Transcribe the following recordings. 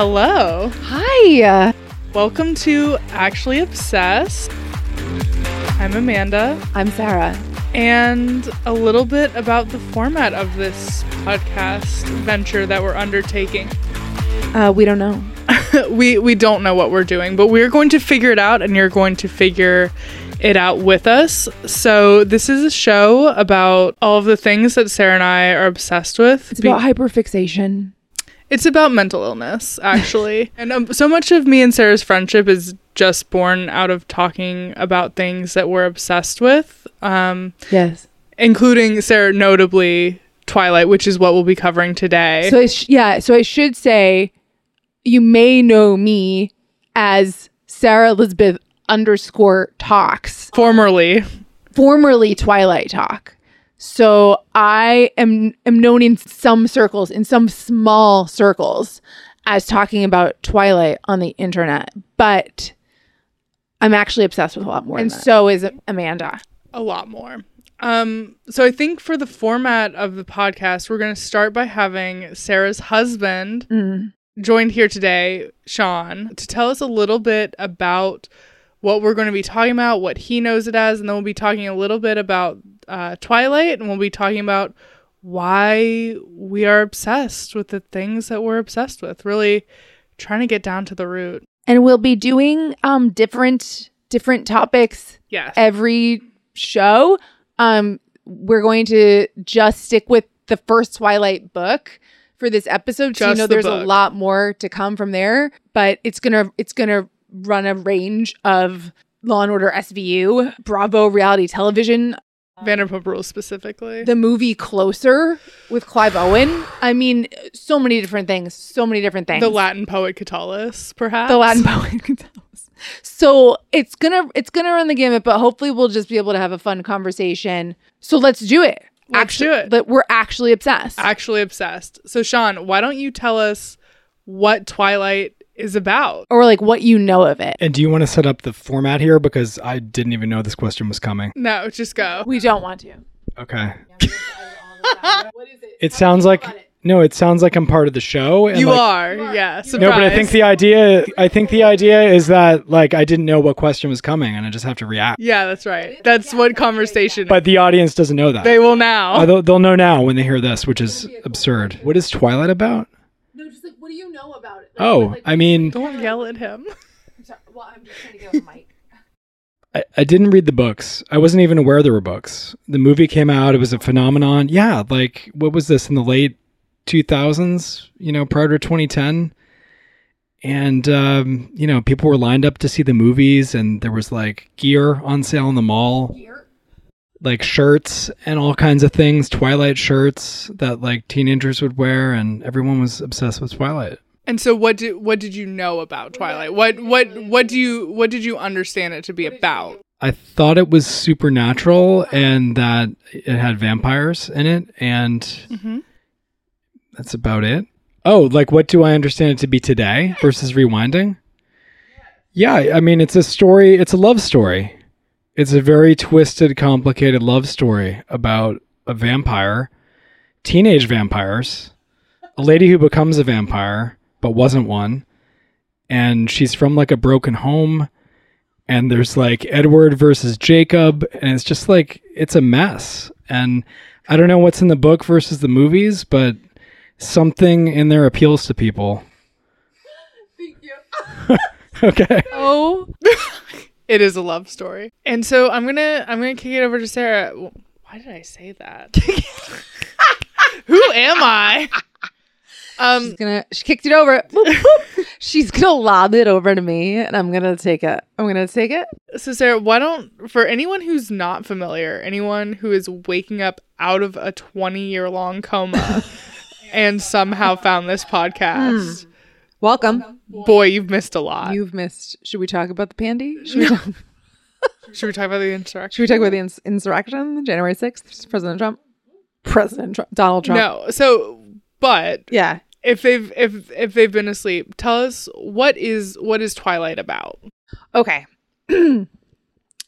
Hello. Hi. Welcome to Actually Obsessed. I'm Amanda, I'm Sarah. and a little bit about the format of this podcast venture that we're undertaking. Uh, we don't know. we we don't know what we're doing, but we're going to figure it out and you're going to figure it out with us. So this is a show about all of the things that Sarah and I are obsessed with. It's Be- about hyperfixation. It's about mental illness, actually. and um, so much of me and Sarah's friendship is just born out of talking about things that we're obsessed with, um, Yes. including Sarah, notably Twilight, which is what we'll be covering today. So I sh- yeah. So I should say, you may know me as Sarah Elizabeth underscore talks, Formerly, formerly Twilight Talk. So I am am known in some circles, in some small circles, as talking about Twilight on the internet, but I'm actually obsessed with a lot more. And so is Amanda. a lot more. Um, so I think for the format of the podcast, we're going to start by having Sarah's husband Mm. joined here today, Sean, to tell us a little bit about what we're going to be talking about, what he knows it as, and then we'll be talking a little bit about uh, Twilight, and we'll be talking about why we are obsessed with the things that we're obsessed with. Really trying to get down to the root. and we'll be doing um different different topics Yes. every show um we're going to just stick with the first twilight book for this episode so you know the there's a lot more to come from there but it's gonna it's gonna run a range of law and order svu bravo reality television Vanderpump Rules specifically. the movie closer with clive owen i mean so many different things so many different things the Latin poet Catullus, perhaps. the Latin poet. Catullus. So it's gonna it's gonna run the gamut, but hopefully we'll just be able to have a fun conversation. So let's do it. Let's do it. But we're actually obsessed. actually obsessed. So, Sean, why don't you tell us what Twilight is about? or like what you know of it. And do you want to set up the format here? Because I didn't even know this question was coming. No, just go. We don't want to. Okay. what is it? It sounds like no, it sounds like I'm part of the show. and, You like- are, yeah. Surprise. No, but I think the idea I think the idea is that like I didn't know what question was coming and I just have to react. yeah, that's right. That's what conversation. But the audience doesn't know that. they will now. Uh, they'll, they'll know now when they hear this, which is absurd. What is Twilight about? No, just like what do you know about it? Oh, I mean, Don't yell at him. well, I'm just trying to get on the mic. I, I didn't read the books. I wasn't even aware there were books. The movie came out. It was a phenomenon. Yeah, like what was this in the late 2000s? You know, prior to 2010. And um, you know, people were lined up to see the movies, and there was like gear on sale in the mall, like shirts and all kinds of things, Twilight shirts that like teenagers would wear, and everyone was obsessed with Twilight. And so, what did what did you know about Twilight? What what what do you what did you understand it to be about? I thought it was supernatural and that it had vampires in it, and Mhm. that's about it. Oh, like what do I understand it to be today versus rewinding? Yeah, I mean, it's a story, it's a love story. It's a very twisted, complicated love story about a vampire, teenage vampires, a lady who becomes a vampire but wasn't one, and she's from like a broken home and there's like Edward versus Jacob, and it's just like it's a mess. And I don't know what's in the book versus the movies, but something in there appeals to people. Thank you. okay. Oh, It is a love story. And so I'm gonna I'm gonna kick it over to Sarah. Why did I say that? Who am I? Um, she's gonna. She kicked it over. Boop, boop. She's gonna lob it over to me, and I'm gonna take it. I'm gonna take it. So, Sarah, why don't, for anyone who's not familiar, anyone who is waking up out of a 20 year long coma and somehow found this podcast, Welcome. boy, you've missed a lot. You've missed. Should we talk about the pandy? Should we talk, Should we talk about the insurrection? should we talk about the ins- insurrection, on January sixth, President Trump, President Trump, Donald Trump? No. So, but Yeah. if they've if if they've been asleep, tell us what is what is Twilight about? Okay.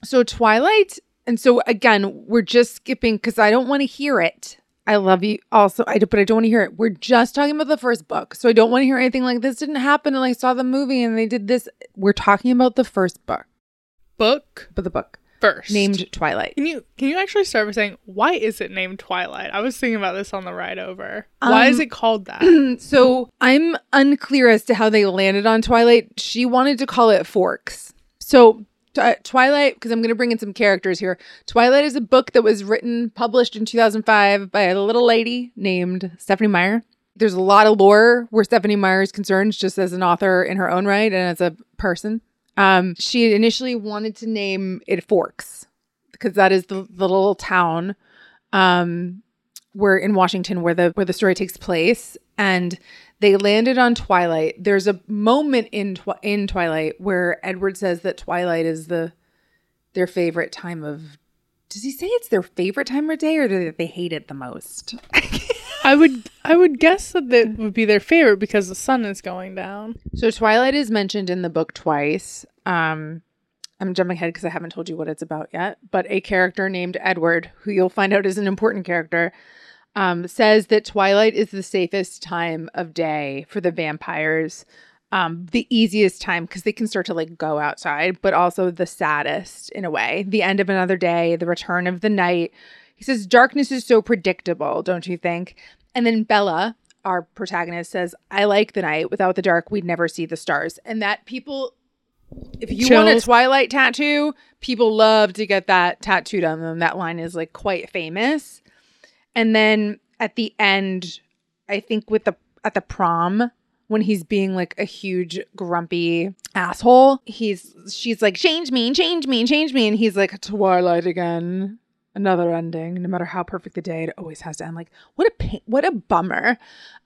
so Twilight, and so again, we're just skipping because I don't want to hear it. I love you. Also, I but I don't want to hear it. We're just talking about the first book, so I don't want to hear anything like this didn't happen, and I saw the movie and they did this. We're talking about the first book, Book but the book first. named Twilight. Can you can you actually start by saying why is it named Twilight? I was thinking about this on the ride over. why is Um, it called that? So I'm unclear as to how they landed on Twilight. She wanted to call it Forks. So Twi- Twilight, because I'm going to bring in some characters here. Twilight is a book that was written, published in 2005 by a little lady named Stephenie Meyer. There's a lot of lore where Stephenie Meyer is concerned, just as an author in her own right and as a person. Um, she initially wanted to name it Forks because that is the, the little town um, where in Washington where the where the story takes place, and they landed on Twilight. There's a moment in Twi- in Twilight where Edward says that Twilight is the their favorite time of. Does he say it's their favorite time of day, or that they hate it the most? I would I would guess that that would be their favorite because the sun is going down. So Twilight is mentioned in the book twice. Um, I'm jumping ahead because I haven't told you what it's about yet. But a character named Edward, who you'll find out is an important character, um, says that Twilight is the safest time of day for the vampires. Um, the easiest time because they can start to like go outside, but also the saddest in a way. The end of another day, the return of the night. He says darkness is so predictable, don't you think? And then Bella, our protagonist, says, I like the night. Without the dark, we'd never see the stars. And that people, if you want a Twilight tattoo, people love to get that tattooed on them. That line is like quite famous. And then at the end, I think with the at the prom when he's being like a huge grumpy asshole, he's she's like change me, change me, change me, and he's like Twilight again. Another ending. No matter how perfect the day, it always has to end. Like what a pain, what a bummer.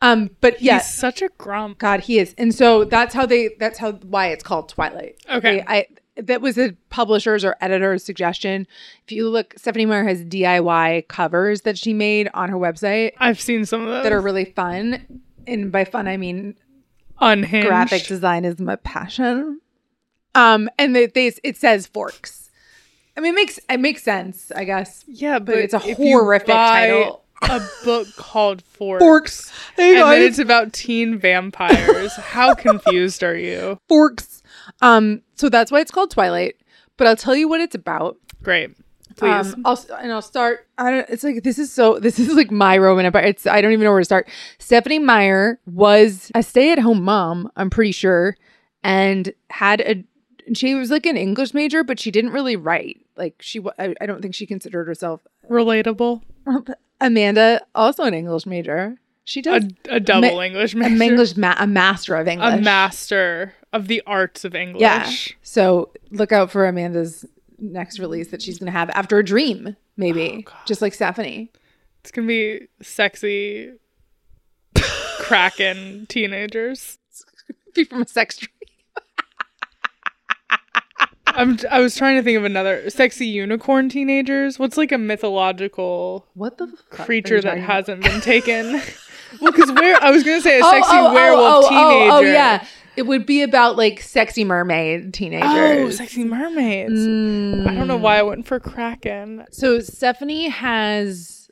Um, but He's yes, such a grump. God, he is. And so that's how they that's how why it's called Twilight. Okay. They- I that was a publisher's or editor's suggestion. If you look, Stephenie Meyer has DIY covers that she made on her website I've seen some of those that are really fun. And by fun I mean unhinged. graphic design is my passion. Um and they, they it says forks. I mean it makes it makes sense, I guess. Yeah, but, But it's a horrific buy title. A book called Forks. Forks. Hey and then it's about teen vampires. How confused are you? forks. Um so that's why it's called Twilight. But I'll tell you what it's about. Great. Please. Um, I'll and I'll start. I don't. It's like this is so. This is like my Roman Empire. It's I don't even know where to start. Stephenie Meyer was a stay-at-home mom. I'm pretty sure, and had a. She was like an English major, but she didn't really write. Like she, wa- I, I don't think she considered herself. Relatable. Amanda, also an English major. She does a double Ma- English a, major. English, ma- a master of English. a master of the arts of English. Yeah. So look out for Amanda's next release that she's going to have after a dream, maybe, oh, just like Stephenie. It's gonna be sexy kraken teenagers. Be from a sex dream. I'm I was trying to think of another sexy unicorn teenagers. What's like a mythological What the fuck creature that about? hasn't been taken? well, because where I was gonna say a Oh, sexy oh, oh, werewolf oh, teenager. Oh, oh, yeah. It would be about like sexy mermaid teenagers. Oh, sexy mermaids. Mm. I don't know why I went for kraken. So Stephenie has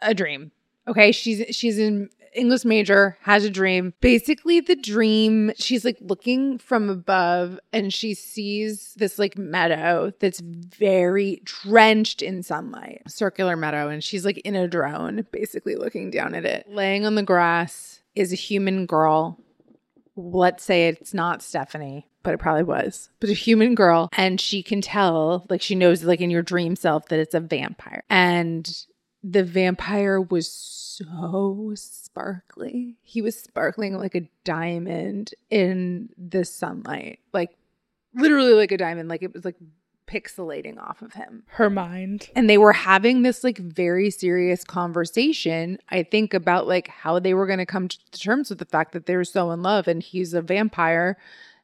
a dream. Okay, she's she's an English major, has a dream. Basically, the dream, she's like looking from above and she sees this like meadow that's very drenched in sunlight, circular meadow, and she's like in a drone, basically looking down at it. Laying on the grass is a human girl. Let's say it's not Stephenie, but it probably was, but a human girl. And she can tell, like, she knows, like, in your dream self, that it's a vampire. And the vampire was so sparkly. He was sparkling like a diamond in the sunlight, like literally like a diamond. Like it was like pixelating off of him. Her mind. And they were having this like very serious conversation, I think, about like how they were going to come to terms with the fact that they were so in love and he's a vampire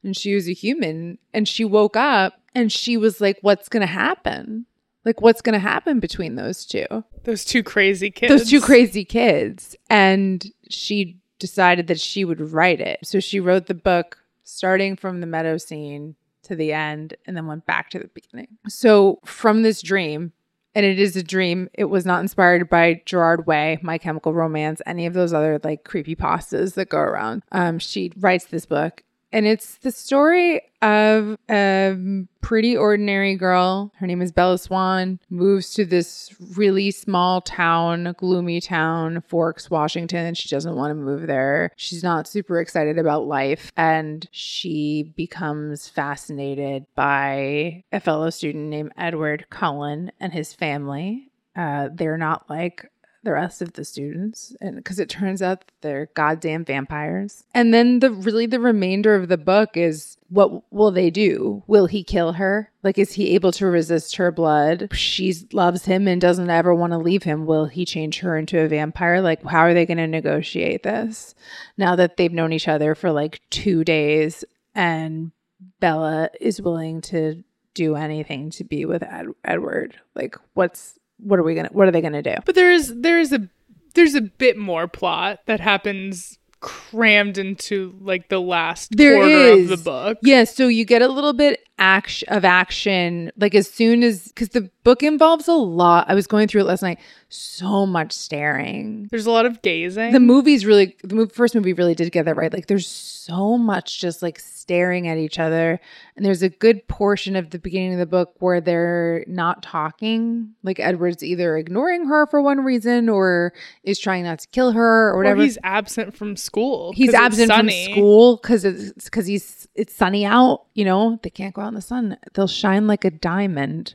and she was a human. And she woke up and she was like, What's going to happen? Like, what's going to happen between those two? Those two crazy kids. those two crazy kids and she decided that she would write it so she wrote the book starting from the meadow scene to the end and then went back to the beginning so from this dream and it is a dream. It was not inspired by Gerard Way, My Chemical Romance, any of those other like creepy pastas that go around. Um, she writes this book, and it's the story of a pretty ordinary girl. Her name is Bella Swan. Moves to this really small town, gloomy town, Forks, Washington. She doesn't want to move there. She's not super excited about life, and she becomes fascinated by a fellow student named Edward Cullen and his family. Uh, they're not like the rest of the students and because it turns out they're goddamn vampires. And then the really the remainder of the book is what will they do? Will he kill her? Like is he able to resist her blood? She loves him and doesn't ever want to leave him. Will he change her into a vampire? Like how are they going to negotiate this? Now that they've known each other for like two days and bella is willing to do anything to be with Ed- edward like what's what are we gonna what are they gonna do But there's there's a there's a bit more plot that happens crammed into like the last There quarter is. of the book. yeah so you get a little bit action of action like as soon as because the book involves a lot i was going through it last night so much staring. There's a lot of gazing. the movie's really the mov- first movie really did get that right. Like there's so much just like staring at each other. And there's a good portion of the beginning of the book where they're not talking. Like edward's either ignoring her for one reason or is trying not to kill her or or whatever. he's absent from school. He's absent from school because it's because he's it's sunny out you know? They can't go out in the sun. They'll shine like a diamond.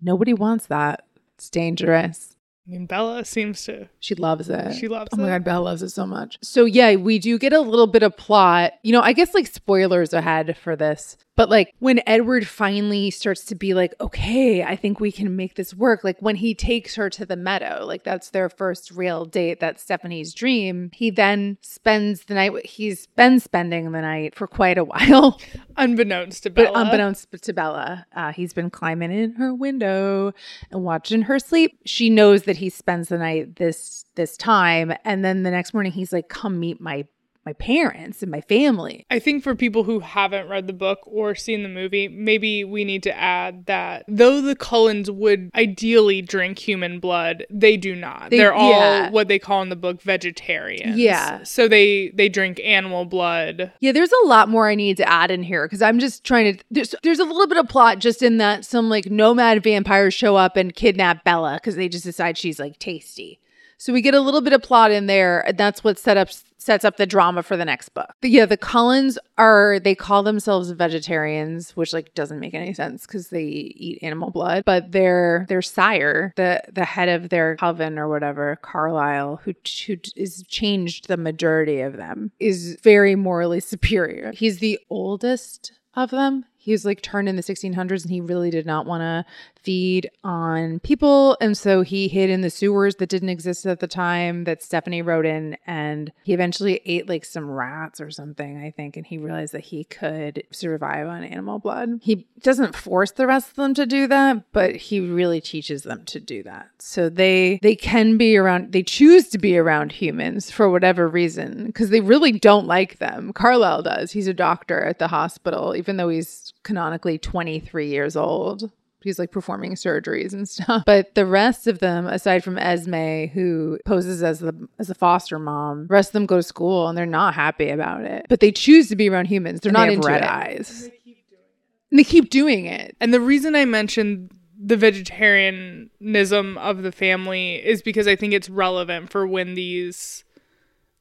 Nobody wants that. It's dangerous I mean, Bella seems to. she loves it She loves oh my it. god bella loves it so much so yeah we do get a little bit of plot you know i guess like spoilers ahead for this but like when edward finally starts to be like okay i think we can make this work like when he takes her to the meadow like that's their first real date that's stephenie's dream he then spends the night he's been spending the night for quite a while Unbeknownst to but Bella. unbeknownst to bella uh, he's been climbing in her window and watching her sleep she knows that he spends the night this this time. And then the next morning he's like come meet my my parents and my family I think for people who haven't read the book or seen the movie, maybe we need to add that though the Cullens would ideally drink human blood, they do not. They- are all yeah. what they call in the book vegetarians. Yeah. So they they drink animal blood. Yeah, there's a lot more I need to add in here because I'm just trying to. There's there's a little bit of plot just in that some like nomad vampires show up and kidnap Bella because they just decide she's like tasty. So we get a little bit of plot in there, and that's what set up sets up the drama for the next book. But yeah, the Cullens are they call themselves vegetarians, which like doesn't make any sense because they eat animal blood. But their their sire, the the head of their coven or whatever, Carlisle, who who is changed the majority of them, is very morally superior. He's the oldest of them. He was like turned in the 1600s and he really did not want to feed on people. And so he hid in the sewers that didn't exist at the time that Stephenie wrote in. And he eventually ate like some rats or something, I think. And he realized that he could survive on animal blood. He doesn't force the rest of them to do that, but he really teaches them to do that. So they they can be around they choose to be around humans for whatever reason because they really don't like them. Carlisle does. He's a doctor at the hospital even though he's canonically 23 years old. He's like performing surgeries and stuff. But the rest of them, aside from Esme, who poses as the as a foster mom, the rest of them go to school and they're not happy about it. But they choose to be around humans. They're And not they into red it. eyes. And they keep doing it. And the reason I mentioned the vegetarianism of the family is because I think it's relevant for when these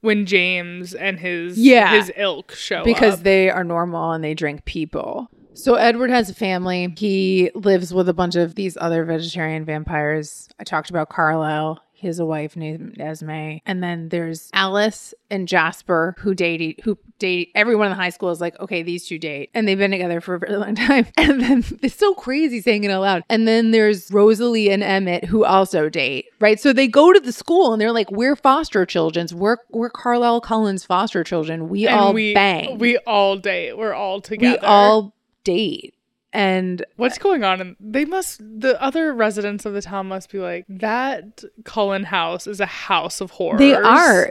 when James and his Yeah. his ilk show up. because up. they are normal and they drink people. So Edward has a family. He lives with a bunch of these other vegetarian vampires. I talked about Carlisle. He has a wife named Esme, and then there's Alice and Jasper who date who date. Everyone in the high school is like, okay, these two date, and they've been together for a very long time. And then it's so crazy saying it out loud. And then there's Rosalie and Emmett who also date, right? So they go to the school and they're like, we're foster children. We're we're Carlisle Cullen's foster children. We and all we bang. we all date. We're all together. we all date and What's going on? And they must the other residents of the town must be like that. Cullen house is a house of horrors. they are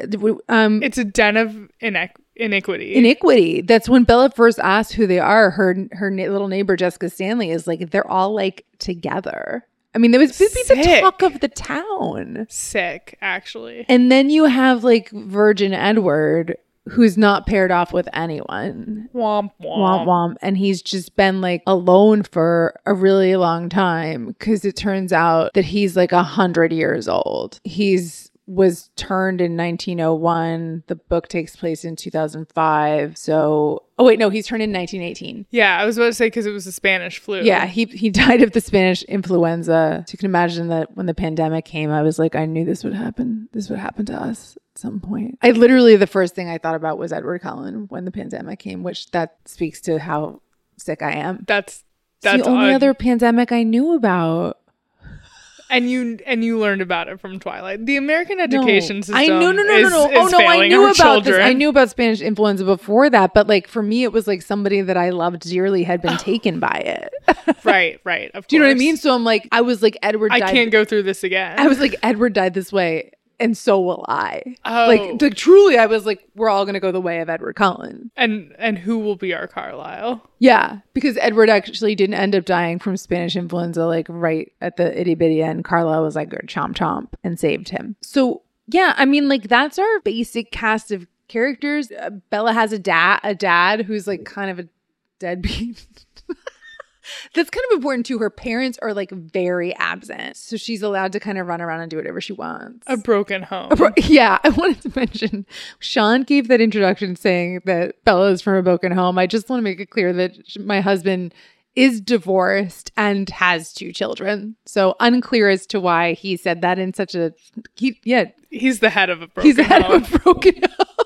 um It's a den of iniq- iniquity. iniquity that's when bella first asked who they are her her na- little neighbor jessica stanley is like they're all like together I mean, that was be the talk of the town. Sick, actually. And then you have like Virgin Edward, who's not paired off with anyone. Womp womp. Womp womp. And he's just been like alone for a really long time because it turns out that he's like a hundred years old. He's was turned in 1901. The book takes place in 2005. So, oh wait, no, he's turned in 1918. Yeah, I was about to say because it was the Spanish flu. Yeah, he he died of the Spanish influenza. So you can imagine that when the pandemic came, I was like, I knew this would happen. This would happen to us some point. I literally the first thing I thought about was Edward Cullen when the pandemic came, which that speaks to how sick I am. That's It's the only odd. other pandemic I knew about. and you and you learned about it from Twilight. The American education system. I no no no is, no no. Oh no, I knew about children. this. I knew about Spanish influenza before that, but like for me, it was like somebody that I loved dearly had been taken by it. Right, right. Of Do you know what I mean? So I'm like, I was like Edward. I can't go through this again. I was like, Edward died this way, and so will I. Oh. Like, like truly, I was like, we're all gonna go the way of Edward Cullen. and and who will be our Carlisle? Yeah, because Edward actually didn't end up dying from Spanish influenza, like right at the itty bitty end. Carlisle was like, chomp chomp, and saved him. So yeah, I mean, like that's our basic cast of characters. Uh, Bella has a dad, a dad who's like kind of a deadbeat. That's kind of important too. Her parents are like very absent, so she's allowed to kind of run around and do whatever she wants. A broken home. Bro- Yeah, I wanted to mention Sean gave that introduction saying that Bella is from a broken home. I just want to make it clear that my husband is divorced and has two children. So unclear as to why he said that in such a he yeah, He's the head of a broken he's the head home. of a broken home.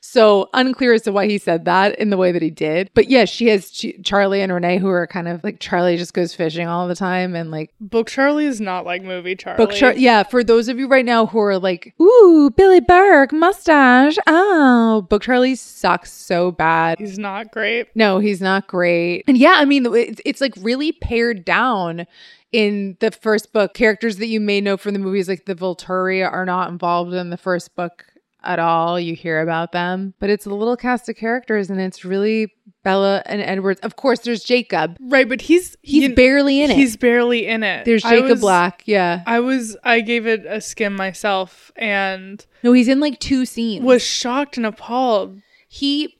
So unclear as to why he said that in the way that he did. But yeah, she has she, Charlie and Renee who are kind of like Charlie just goes fishing all the time and like Book Charlie is not like movie Charlie. Book Char- yeah, for those of you right now who are like, ooh, Billy Burke, mustache. Oh, Book Charlie sucks so bad. He's not great. No, he's not great. And yeah, I mean, it's, it's like really pared down in the first book. Characters that you may know from the movies, like the Volturi, are not involved in the first book at all. You hear about them, but it's a little cast of characters and it's really Bella and Edwards. Of course, there's Jacob. Right, but he's He's you- barely in it. He's barely in it. there's Jacob was- Black. Yeah. I was I gave it a skim myself and No, he's in like two scenes. was shocked and appalled he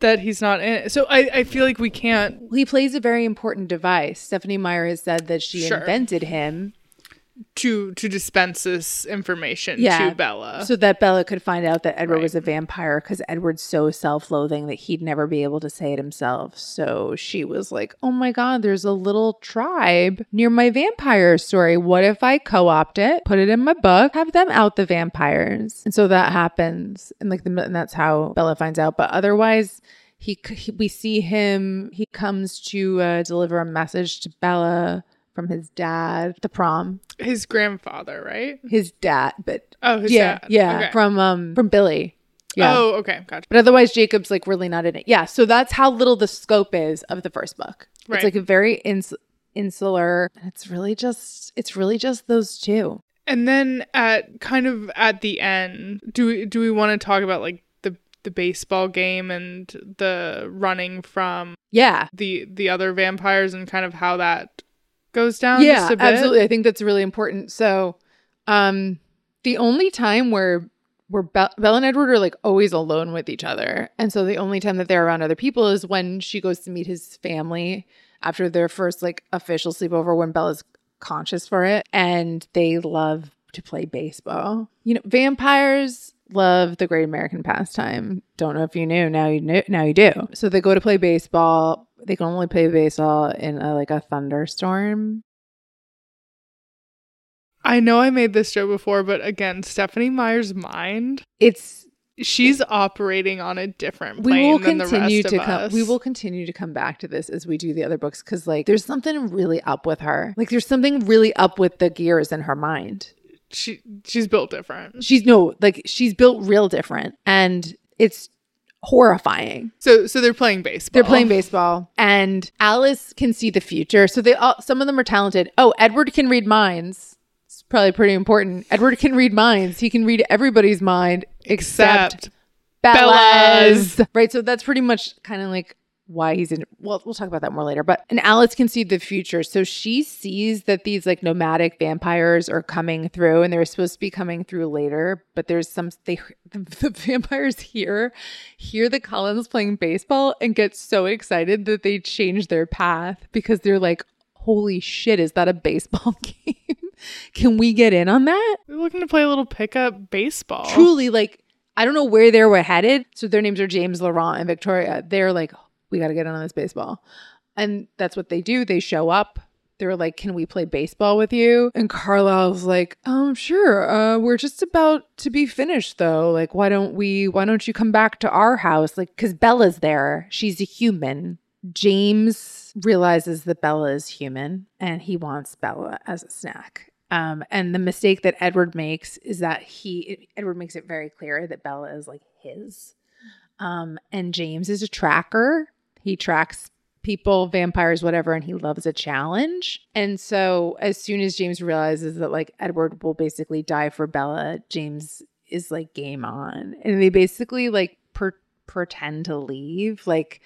that he's not in it. So I, I feel like we can't he plays a very important device. Stephenie Meyer has said that she Sure. invented him to to dispense this information Yeah. to Bella. so that Bella could find out that Edward Right. was a vampire because Edward's so self-loathing that he'd never be able to say it himself. So she was like, "Oh my god, there's a little tribe near my vampire story. What if I co-opt it, put it in my book, have them out the vampires?" And so that happens, and like the, and that's how Bella finds out. But otherwise. He, he, we see him. He comes to uh, deliver a message to Bella from his dad the prom. his grandfather, right? His dad, but Oh, his yeah, dad. yeah, Okay. from um from Billy. Yeah. Oh, okay, gotcha. But otherwise, Jacob's like really not in it. Yeah. So that's how little the scope is of the first book. Right. It's like a very ins- insular. and It's really just. It's really just those two. And then at kind of at the end, do we do we want to talk about like the the baseball game and the running from Yeah. the the other vampires and kind of how that goes down? yeah. just a bit? Absolutely. I think that's really important. So, um, the only time where where Be- Belle and Edward are like always alone with each other, and so the only time that they're around other people is when she goes to meet his family after their first like official sleepover when Bella's conscious for it, and they love to play baseball. You know, vampires love the great American pastime. Don't know if you knew. Now you knew. Now you do. So they go to play baseball. They can only play baseball in a, like a thunderstorm. I know I made this joke before, but again, Stephenie Meyer's mind, It's she's operating on a different we will than the continue rest to of come. us. We will continue to come back to this as we do the other books because like there's something really up with her. Like there's something really up with the gears in her mind. She she's built different. She's no like she's built real different, and it's horrifying. So so they're playing baseball. They're playing baseball, and Alice can see the future. So they all some of them are talented. Oh, Edward can read minds. It's probably pretty important. Edward can read minds. He can read everybody's mind except except Bella's. Bella's. Right. So that's pretty much kind of like why he's in well we'll talk about that more later but and alice can see the future so she sees that these like nomadic vampires are coming through and they're supposed to be coming through later but there's some they the, the vampires here hear the cullens playing baseball and get so excited that they change their path because they're like holy shit is that a baseball game can we get in on that We're looking to play a little pickup baseball. truly like I don't know where they were headed. So their names are James Laurent and Victoria. They're like, we got to get on this baseball. And that's what they do. They show up. They're like, can we play baseball with you? And Carlisle's like, um, sure. Uh, we're just about to be finished though. Like, why don't we, why don't you come back to our house? Like, cause Bella's there. She's a human. James realizes that Bella is human and he wants Bella as a snack. Um, and the mistake that Edward makes is that he Edward makes it very clear that Bella is like his. Um, and James is a tracker. He tracks people, vampires, whatever, and he loves a challenge. And so as soon as James realizes that like Edward will basically die for Bella, James is like game on. And they basically like per- pretend to leave. Like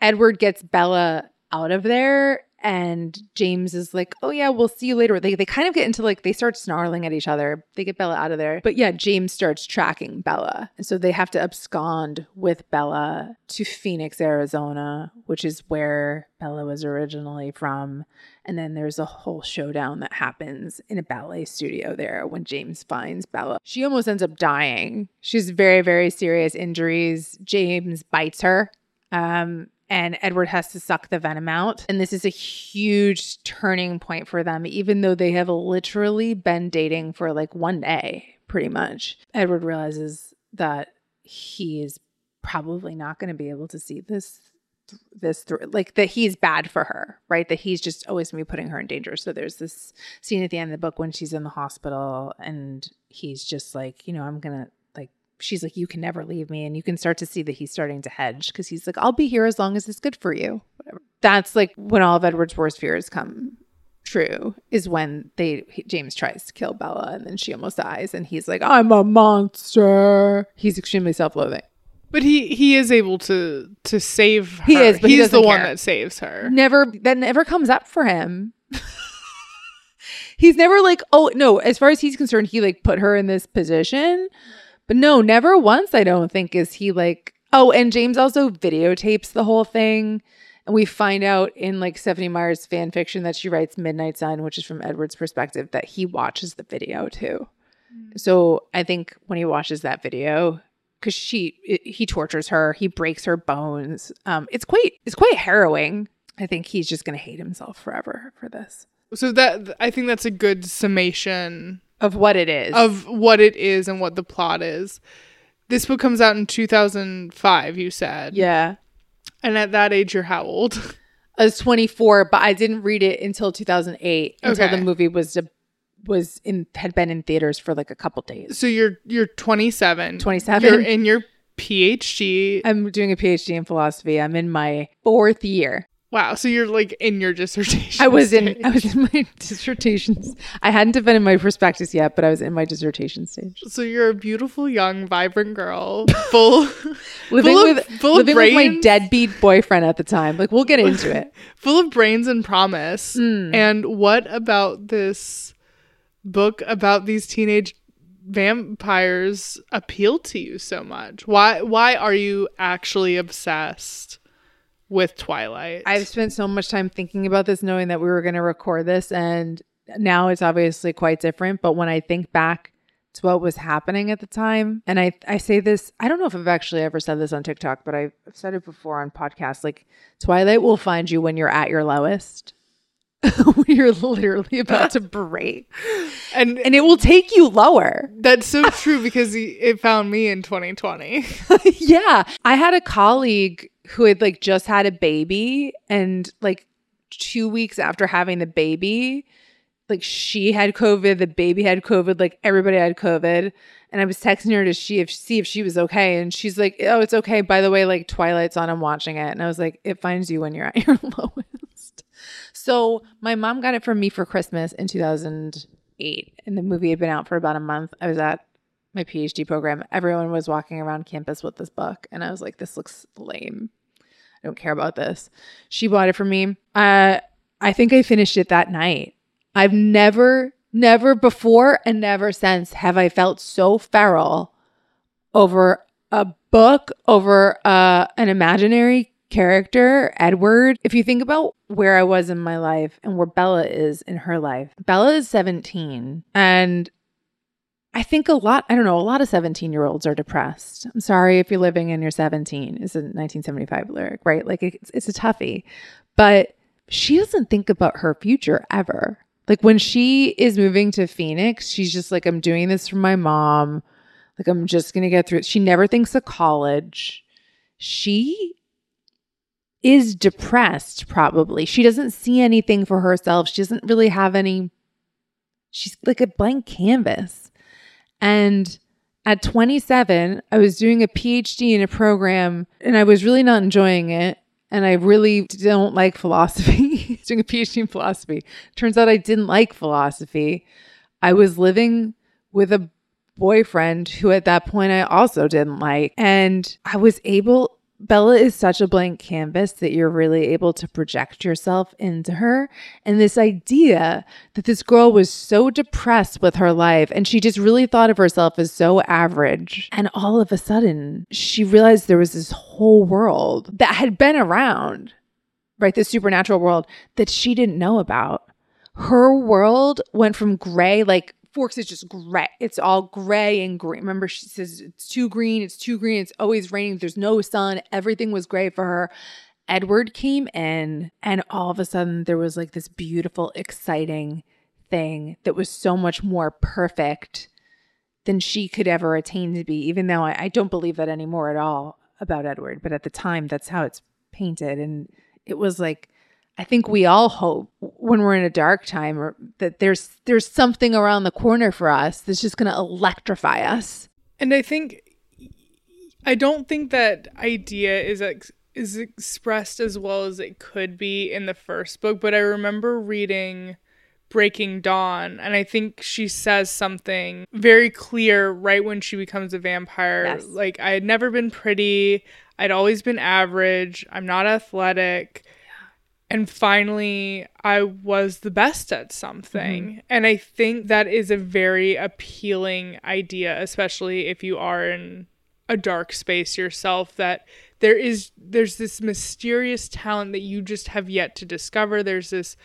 Edward gets Bella out of there and James is like, "Oh yeah, we'll see you later." They they kind of get into like they start snarling at each other. They get Bella out of there. But yeah, James starts tracking Bella. And so they have to abscond with Bella to Phoenix, Arizona, which is where Bella was originally from. And then there's a whole showdown that happens in a ballet studio there when James finds Bella. She almost ends up dying. She's very very serious injuries. James bites her. Um and Edward has to suck the venom out. And this is a huge turning point for them, even though they have literally been dating for like one day, pretty much. Edward realizes that he is probably not going to be able to see this this through like that he's bad for her right that he's just always going to be putting her in danger so there's this scene at the end of the book when she's in the hospital and he's just like you know i'm gonna she's like you can never leave me and you can start to see that he's starting to hedge because he's like i'll be here as long as it's good for you whatever. That's like when all of edward's worst fears come true is when they james tries to kill bella and then she almost dies and he's like i'm a monster. He's extremely self-loathing. But he he is able to to save her. He is, but he he's the doesn't one that saves her. never that never comes up for him. He's never like oh no. As far as he's concerned he like put her in this position but no never once i don't think is he like oh and james also videotapes the whole thing. And we find out in like stephenie meyer's fan fiction that she writes midnight sun which is from edward's perspective that he watches the video too. So i think when he watches that video because she it, he tortures her he breaks her bones. Um it's quite it's quite harrowing. I think he's just gonna hate himself forever for this. So that I think that's a good summation of what it is of what it is and what the plot is. This book comes out in 2005, you said. yeah And at that age, you're how old? i was 24 but i didn't read it until 2008 until Okay. the movie was was in had been in theaters for like a couple days So you're you're 27. 27. You're in your PhD. i'm doing a phd in philosophy i'm in my fourth year Wow. So you're like in your dissertation. I was in. I was in my dissertations. I hadn't been in my prospectus yet, but I was in my dissertation stage. So you're a beautiful, young, vibrant girl, full, Living full of, with full living of brains, with my deadbeat boyfriend at the time. Like we'll get into it. full of brains and promise. Hmm. And what about this book about these teenage vampires appeal to you so much? Why why are you actually obsessed with Twilight? I've spent so much time thinking about this, knowing that we were going to record this, and now it's obviously quite different. But when I think back to what was happening at the time, and I I say this, I don't know if I've actually ever said this on TikTok, but I've said it before on podcasts. Like Twilight will find you when you're at your lowest. when you're literally about to break and and it will take you lower that's so true because it found me in 2020. yeah. I had a colleague who had like just had a baby and like 2 weeks after having the baby like she had covid, the baby had covid, like everybody had covid. And I was texting her to see if see if she was okay and she's like, "Oh, it's okay. By the way, like Twilight's on, I'm watching it." And I was like, "It finds you when you're at your lowest." So, my mom got it for me for Christmas in 2008 and the movie had been out for about a month. I was at my PhD program, everyone was walking around campus with this book, and I was like, "This looks lame." I don't care about this. She bought it for me. Uh, I think I finished it that night. I've never, never before and never since have I felt so feral over a book, over uh, an imaginary character, Edward. If you think about where I was in my life and where Bella is in her life, Bella is 17 and I think a lot, I don't know, a lot of 17 year olds are depressed. I'm sorry if you're living and you're 17, is a 1975 lyric, right? Like it's, it's a toughie. But she doesn't think about her future ever. Like when she is moving to Phoenix, she's just like, I'm doing this for my mom. Like I'm just going to get through it. She never thinks of college. She is depressed, probably. She doesn't see anything for herself. She doesn't really have any, she's like a blank canvas. And at 27, I was doing a PhD in a program and I was really not enjoying it. And I really don't like philosophy. doing a PhD in philosophy. Turns out I didn't like philosophy. I was living with a boyfriend who at that point I also didn't like. And I was able Bella is such a blank canvas that you're really able to project yourself into her. And this idea that this girl was so depressed with her life and she just really thought of herself as so average. And all of a sudden, she realized there was this whole world that had been around, right? This supernatural world that she didn't know about. Her world went from gray, like Forks is just gray. It's all gray and green. Remember, she says it's too green, it's too green, it's always raining, there's no sun. Everything was gray for her. Edward came in, and all of a sudden, there was like this beautiful, exciting thing that was so much more perfect than she could ever attain to be, even though I, I don't believe that anymore at all about Edward. But at the time, that's how it's painted. And it was like, I think we all hope when we're in a dark time or that there's there's something around the corner for us that's just going to electrify us. And I think I don't think that idea is ex- is expressed as well as it could be in the first book, but I remember reading Breaking Dawn and I think she says something very clear right when she becomes a vampire. Yes. Like I had never been pretty, I'd always been average, I'm not athletic and finally I was the best at something. Mm-hmm. And I think that is a very appealing idea, especially if you are in a dark space yourself that there is there's this mysterious talent that you just have yet to discover. There's this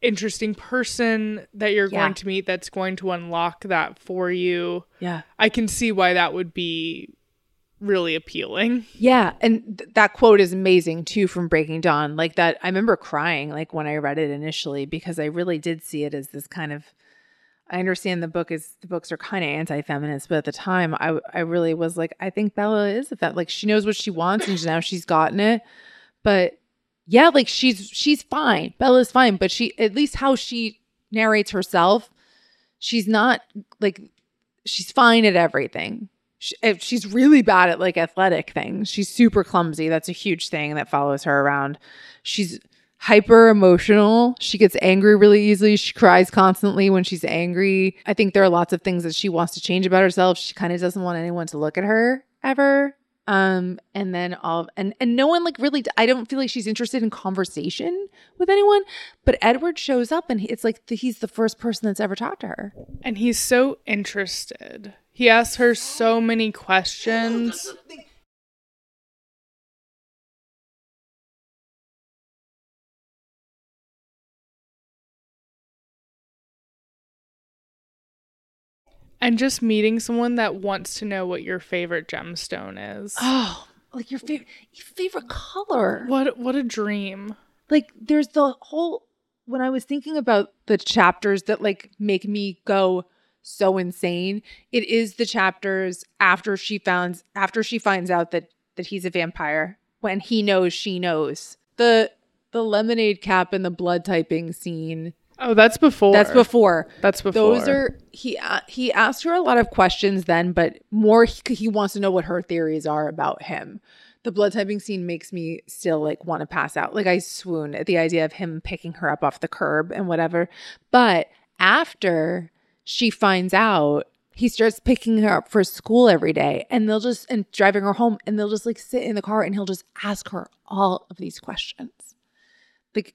interesting person that you're yeah. going to meet that's going to unlock that for you. Yeah. I can see why that would be really appealing. Yeah, and th- that quote is amazing too from Breaking Dawn. Like that I remember crying like when I read it initially because I really did see it as this kind of I understand the book is the books are kind of anti-feminist, but at the time I I really was like I think Bella is a that like she knows what she wants and now she's gotten it. But yeah, like she's she's fine. Bella's fine, but she at least how she narrates herself, she's not like she's fine at everything she, she's really bad at like athletic things. She's super clumsy. That's a huge thing that follows her around. She's hyper emotional. She gets angry really easily. She cries constantly when she's angry. I think there are lots of things that she wants to change about herself. She kind of doesn't want anyone to look at her ever. Um, and then all and and no one like really. I don't feel like she's interested in conversation with anyone. But Edward shows up, and it's like the, he's the first person that's ever talked to her, and he's so interested. He asks her so many questions. And just meeting someone that wants to know what your favorite gemstone is. Oh, like your favorite your favorite color. What what a dream. Like there's the whole when I was thinking about the chapters that like make me go so insane. It is the chapters after she finds after she finds out that that he's a vampire when he knows she knows. The the lemonade cap and the blood typing scene. Oh, that's before. That's before. That's before. Those are he uh, he asked her a lot of questions then, but more he, he wants to know what her theories are about him. The blood typing scene makes me still like want to pass out. Like I swoon at the idea of him picking her up off the curb and whatever. But after she finds out he starts picking her up for school every day and they'll just and driving her home and they'll just like sit in the car and he'll just ask her all of these questions. Like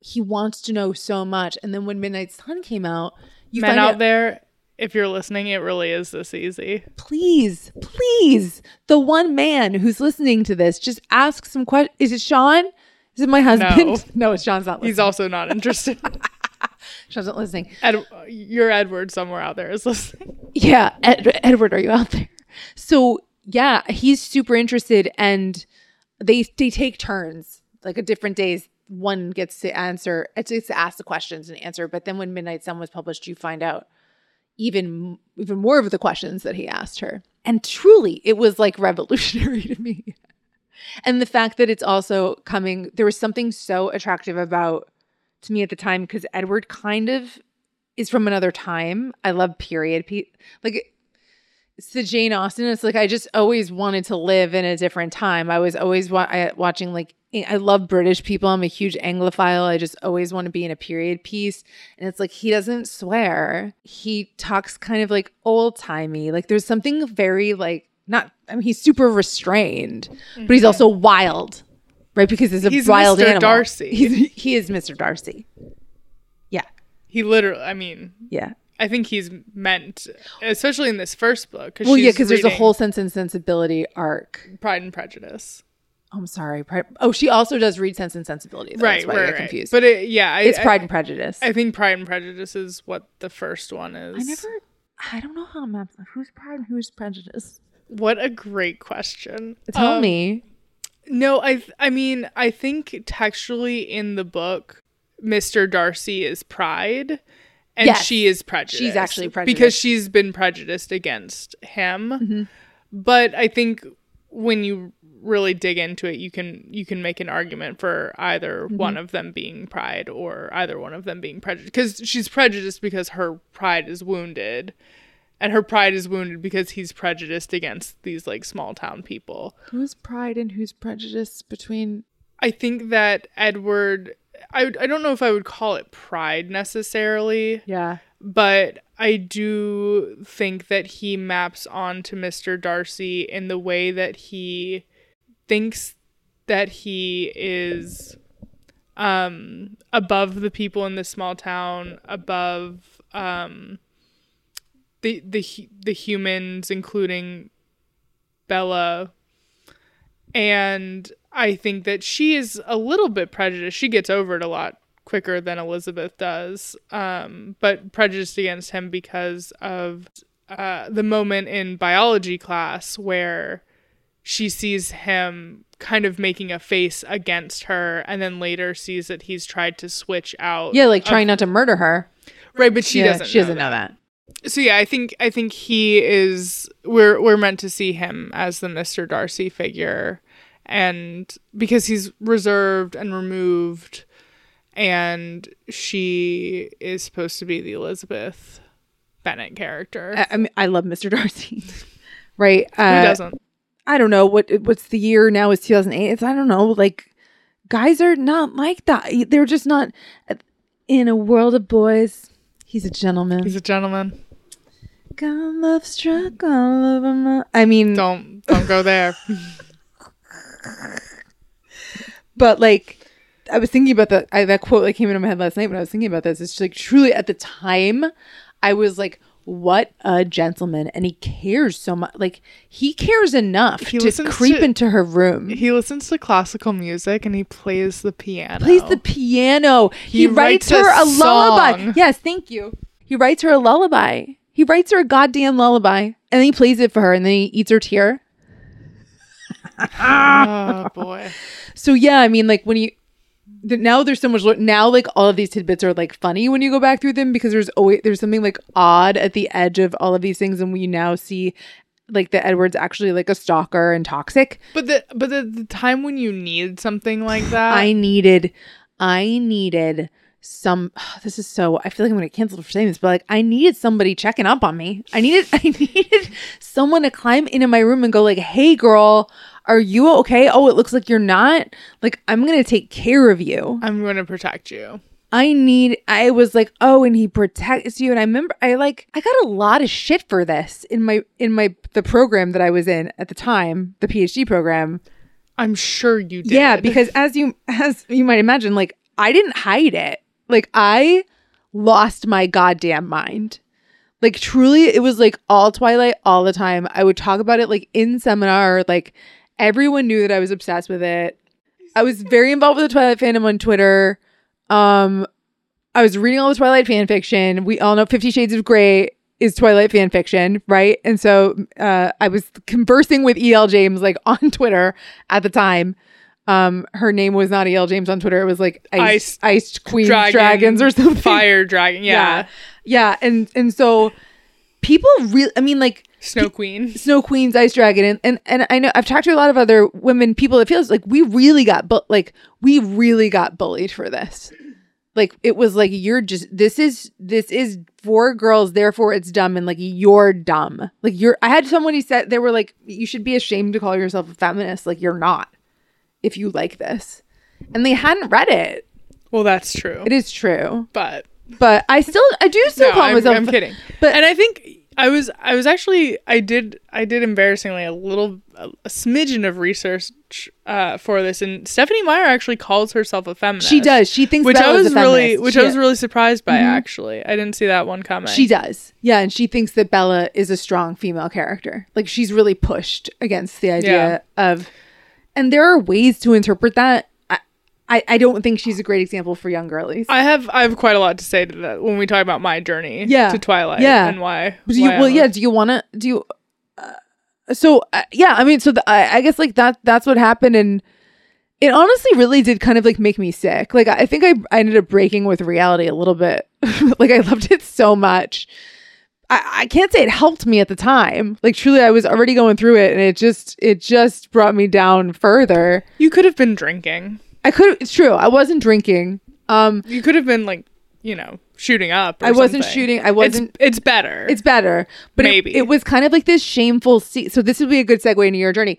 he wants to know so much and then when midnight sun came out you Men find out out there, if you're listening, it really is this easy. please please the one man who's listening to this just ask some questions is it sean? Is it my husband? No, it's sean's not listening. He's also not interested. sean's not listening Ed, your Edward somewhere out there is listening. Yeah, Ed- Edward, are you out there? So yeah, he's super interested, and they they take turns. Like at different days, one gets to answer, it gets to ask the questions and answer. But then when Midnight Sun was published, you find out even even more of the questions that he asked her, and truly, it was like revolutionary to me. And the fact that it's also coming, there was something so attractive about to me at the time because Edward kind of is from another time. I love period. Pe- like it's the Jane Austen. It's like I just always wanted to live in a different time. I was always wa- I, watching like eh, I love British people. I'm a huge Anglophile. I just always want to be in a period piece. And it's like he doesn't swear. He talks kind of like old timey. Like there's something very like not. I mean, he's super restrained, but he's mm-hmm. also wild, right? Because he's a He's wild Mr. animal. Darcy. He's, he is Mr. Darcy. Yeah, He literally, I mean, yeah. I think he's meant, especially in this first book. Cause Well, yeah, because there's a whole Sense and Sensibility arc. Pride and Prejudice. Oh, I'm sorry. Pride- oh, she also does read Sense and Sensibility. Though. right, That's why right, I get right. confused. But it, yeah, I, it's I- Pride and Prejudice. I, think Pride and Prejudice is what the first one is. I never. I don't know how maps. Who's Pride and who's Prejudice? What a great question. Tell Um, me. No, I I mean, I think textually in the book, Mr. Darcy is pride and Yes. she is prejudiced. She's actually prejudiced Because she's been prejudiced against him. Mm-hmm. But I think when you really dig into it, you can you can make an argument for either Mm-hmm. one of them being pride or either one of them being prejudiced because she's prejudiced because her pride is wounded. And her pride is wounded because he's prejudiced against these like small town people. Who's Pride and who's Prejudice between? I think that Edward, I, I don't know if I would call it pride necessarily, Yeah. but I do think that he maps onto Mr. Darcy in the way that he thinks that he is um above the people in this small town above um the the the humans including Bella and I think that she is a little bit prejudiced. She gets over it a lot quicker than Elizabeth does, um, but prejudiced against him because of uh, the moment in biology class where she sees him kind of making a face against her, and then later sees that he's tried to switch out. Yeah, like trying not to murder her. right, but she Yeah, doesn't. She doesn't know that. So yeah, I think I think he is we're we're meant to see him as the Mr. Darcy figure and because he's reserved and removed and she is supposed to be the Elizabeth Bennett character. I, I mean, I love Mr. Darcy. right. Who Uh, doesn't? I don't know what what's the year now is 2008. It's I don't know. Like guys are not like that. They're just not in a world of boys. He's a gentleman. He's a gentleman. God love struck all over my. I mean, Don't don't go there. but like, I was thinking about that. I, that quote that came into my head last night when I was thinking about this. It's just like truly at the time, I was like, "What a gentleman!" And he cares so much. Like he cares enough He to creep to- into her room. he listens to classical music and he plays the piano. plays the piano. He, He writes, writes her a lullaby. Yes, thank you. He writes her a lullaby. He writes her a goddamn lullaby, and then he plays it for her, and then he eats her tear. oh boy. So yeah, I mean, like when you now there's so much now like all of these tidbits are like funny when you go back through them because there's always there's something like odd at the edge of all of these things, and we now see like that Edward's actually like a stalker and toxic. But the but the, the time when you need something like that I needed, I needed some. This is so. I feel like I'm gonna cancel for saying this, but like I needed somebody checking up on me. I needed, I needed someone to climb into my room and go like, "Hey, girl, are you okay? Oh, it looks like you're not. Like I'm gonna take care of you." I'm going to protect you. I need I was like, "Oh, and he protects you." And I remember I like I got a lot of shit for this in my in my the program that I was in at the time, the PhD program. I'm sure you did. Yeah, because as you as you might imagine, like I didn't hide it. Like I lost my goddamn mind. Like truly it was like all Twilight all the time. I would talk about it like in seminar, like everyone knew that I was obsessed with it. I was very involved with the Twilight fandom on Twitter. Um I was reading all the Twilight fan fiction. We all know 50 Shades of Grey is Twilight fan fiction, right? And so uh, I was conversing with E.L. James like on Twitter at the time. Um, her name was not E.L. James on Twitter. It was like Ice, Ice Queen Dragon, Dragons or something. Fire dragon. Yeah. yeah, and and so people really, I mean, like Snow Queen. Snow Queen's Ice Dragon, and, and and I know I've talked to a lot of other women, people. It feels like we really got, but like we really got bullied for this. Like it was like you're just this is this is for girls, therefore it's dumb, and like you're dumb. Like you're. I had somebody said they were like, you should be ashamed to call yourself a feminist. Like you're not, if you like this, and they hadn't read it. Well, that's true. It is true, but but I still I do still no, call I'm, myself. I'm kidding. But and I think I was I was actually I did I did embarrassingly a little a, a smidgen of research uh, for this, and Stephenie Meyer actually calls herself a feminist. she does. She thinks which I was a really feminist. which She- I was really surprised by. Mhm. Actually, I didn't see that one coming. She does. Yeah, and she thinks that Bella is a strong female character. Like she's really pushed against the idea of and there are ways to interpret that. I, I don't think she's a great example for young girlies. I have I have quite a lot to say to that when we talk about my journey Yeah. to Twilight Yeah. and why. do you why well yeah, do you want to do you uh, so uh, yeah, I mean so the, I, I guess like that that's what happened and it honestly really did kind of like make me sick. Like I think I, I ended up breaking with reality a little bit. like I loved it so much. I, I can't say it helped me at the time. Like truly I was already going through it and it just it just brought me down further. you could have been drinking. I could it's true. I wasn't drinking. Um You could have been like you know shooting up. or I wasn't something. shooting. I wasn't It's, it's better. it's better. But it- Maybe. It, was kind of like this shameful se- so this would be a good segue into your journey.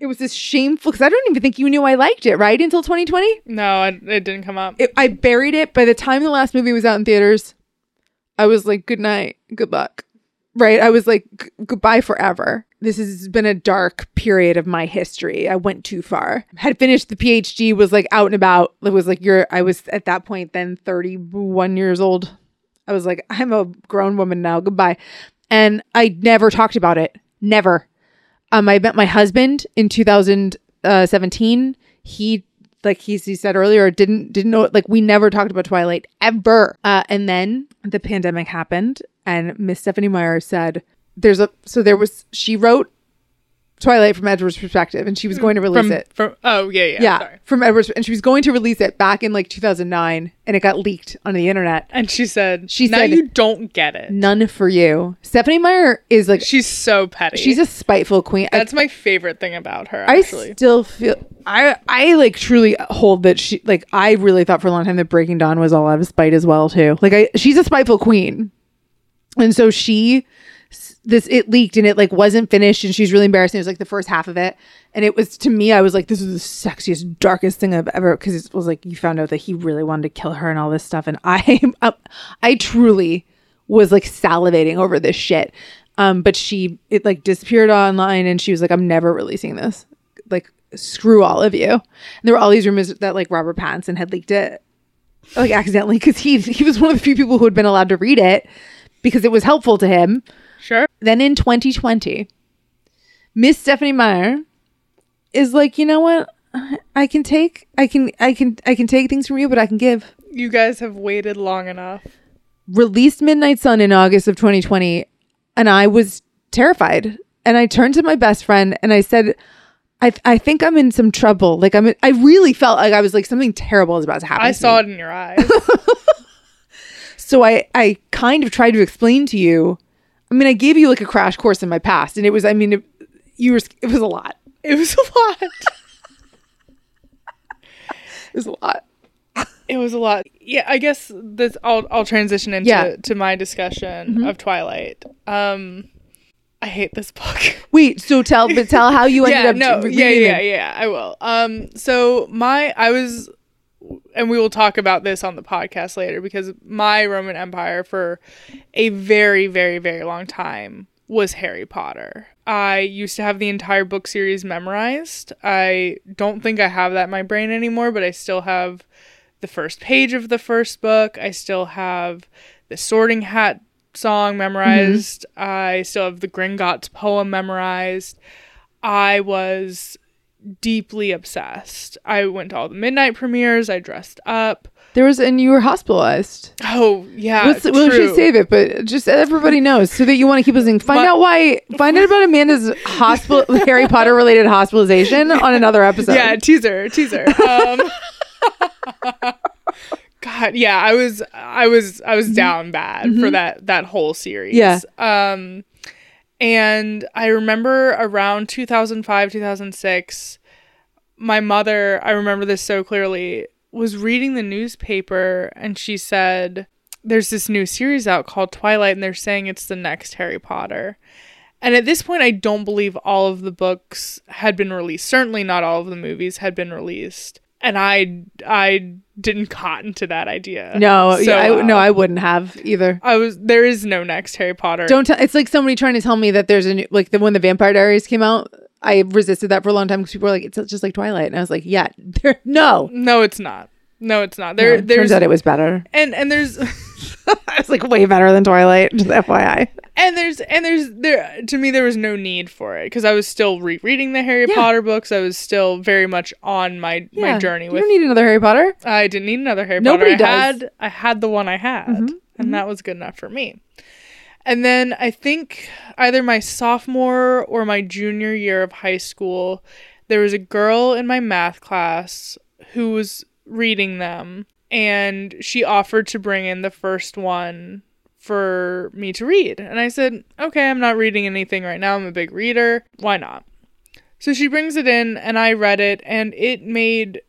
It was this shameful because I don't even think you knew I liked it, right? Until 2020? no, I, it didn't come up. it, I buried it. By the time the last movie was out in theaters, I was like, good night, good luck. Right? I was like, "G- goodbye forever. This has been a dark period of my history. I went too far. Had finished the PhD, was like out and about. It was like, you're, I was at that point then 31 years old. I was like, I'm a grown woman now. Goodbye. And I never talked about it. Never. Um, I met my husband in 2017. He, like he, he said earlier, didn't didn't know. Like we never talked about Twilight ever. Uh, and then the pandemic happened, and Miss Stephenie Meyer said, "There's a so there was she wrote Twilight from Edward's perspective, and she was hmm. going to release from, it. from oh yeah yeah, Yeah, sorry. from Edward's, and she was going to release it back in like 2009, and it got leaked on the internet. And she said, She now said- you don't get it. None for you. Stephenie Meyer is like She's so petty. she's a spiteful queen. I- That's my favorite thing about her. I still feel I I like truly hold that she like I really thought for a long time that Breaking Dawn was all out of spite as well too. Like I she's a spiteful queen, and so she this it leaked and it like wasn't finished and she's really embarrassed. And It was like the first half of it, and it was to me I was like this is the sexiest darkest thing I've ever because it was like you found out that he really wanted to kill her and all this stuff, and I I truly was like salivating over this shit. Um, but she it like disappeared online and she was like, I'm never releasing this. Like, screw all of you. And there were all these rumors that like Robert Pattinson had leaked it like accidentally because he he was one of the few people who had been allowed to read it because it was helpful to him. Sure. Then in 2020, Miss Stephenie Meyer is like, you know what? I can take I can I can I can take things from you, but I can give. You guys have waited long enough. released Midnight Sun in August of 2020, and I was terrified. And I turned to my best friend and I said, I, I think I'm in some trouble. Like I'm, in, I really felt like I was like something terrible is about to happen. I to saw me. it in your eyes. So I, I kind of tried to explain to you. I mean, I gave you like a crash course in my past, and it was, I mean, it, you were, it was a lot. it was a lot. It was a lot. It was a lot. Yeah, I guess this. I'll I'll transition into Yeah. to my discussion of Twilight. Um, I hate this book. Wait, so tell, but tell how you ended yeah, up no, yeah, yeah, it. yeah. I will. Um, so my I was and we will talk about this on the podcast later because my Roman Empire for a very, very, very long time was Harry Potter. I used to have the entire book series memorized. I don't think I have that in my brain anymore, but I still have the first page of the first book. I still have the Sorting Hat song memorized. Mm-hmm. I still have the Gringotts poem memorized. I was deeply obsessed. I went to all the midnight premieres. I dressed up. There was, and you were hospitalized. Oh yeah, Let's, true. we'll just save it, but just everybody knows so that you want to keep listening. Find But- out why. Find out about Amanda's hospital, Harry Potter related hospitalization on another episode. yeah, teaser, teaser. Um, God, yeah, I was, I was, I was down bad for that that whole series. Yeah. Um, and I remember around 2005, 2006, my mother, I remember this so clearly, was reading the newspaper and she said, "There's this new series out called Twilight, and they're saying it's the next Harry Potter." And at this point, I don't believe all of the books had been released. Certainly, not all of the movies had been released. And I, I didn't cotton to that idea. No, So, yeah, I, uh, no, I wouldn't have either. I was. There is no next Harry Potter. Don't tell. It's like somebody trying to tell me that there's a new, like the when the Vampire Diaries came out. I resisted that for a long time because people were like, it's just like Twilight, and I was like, yeah, there, no. No, it's not. No, it's not. There, No, there's turns out it was better. and and there's it's like way better than Twilight. Just FYI. And there's and there's there to me there was no need for it because I was still rereading the Harry Yeah. Potter books. I was still very much on my my Yeah. journey You with. don't need another Harry Potter. I didn't need another Harry Nobody Potter. Does. Mm-hmm. had I had the one I had, and that was good enough for me. And then I think either my sophomore or my junior year of high school, there was a girl in my math class who was reading them, and she offered to bring in the first one for me to read. And I said, okay, I'm not reading anything right now. I'm a big reader. Why not? So she brings it in, and I read it, and it made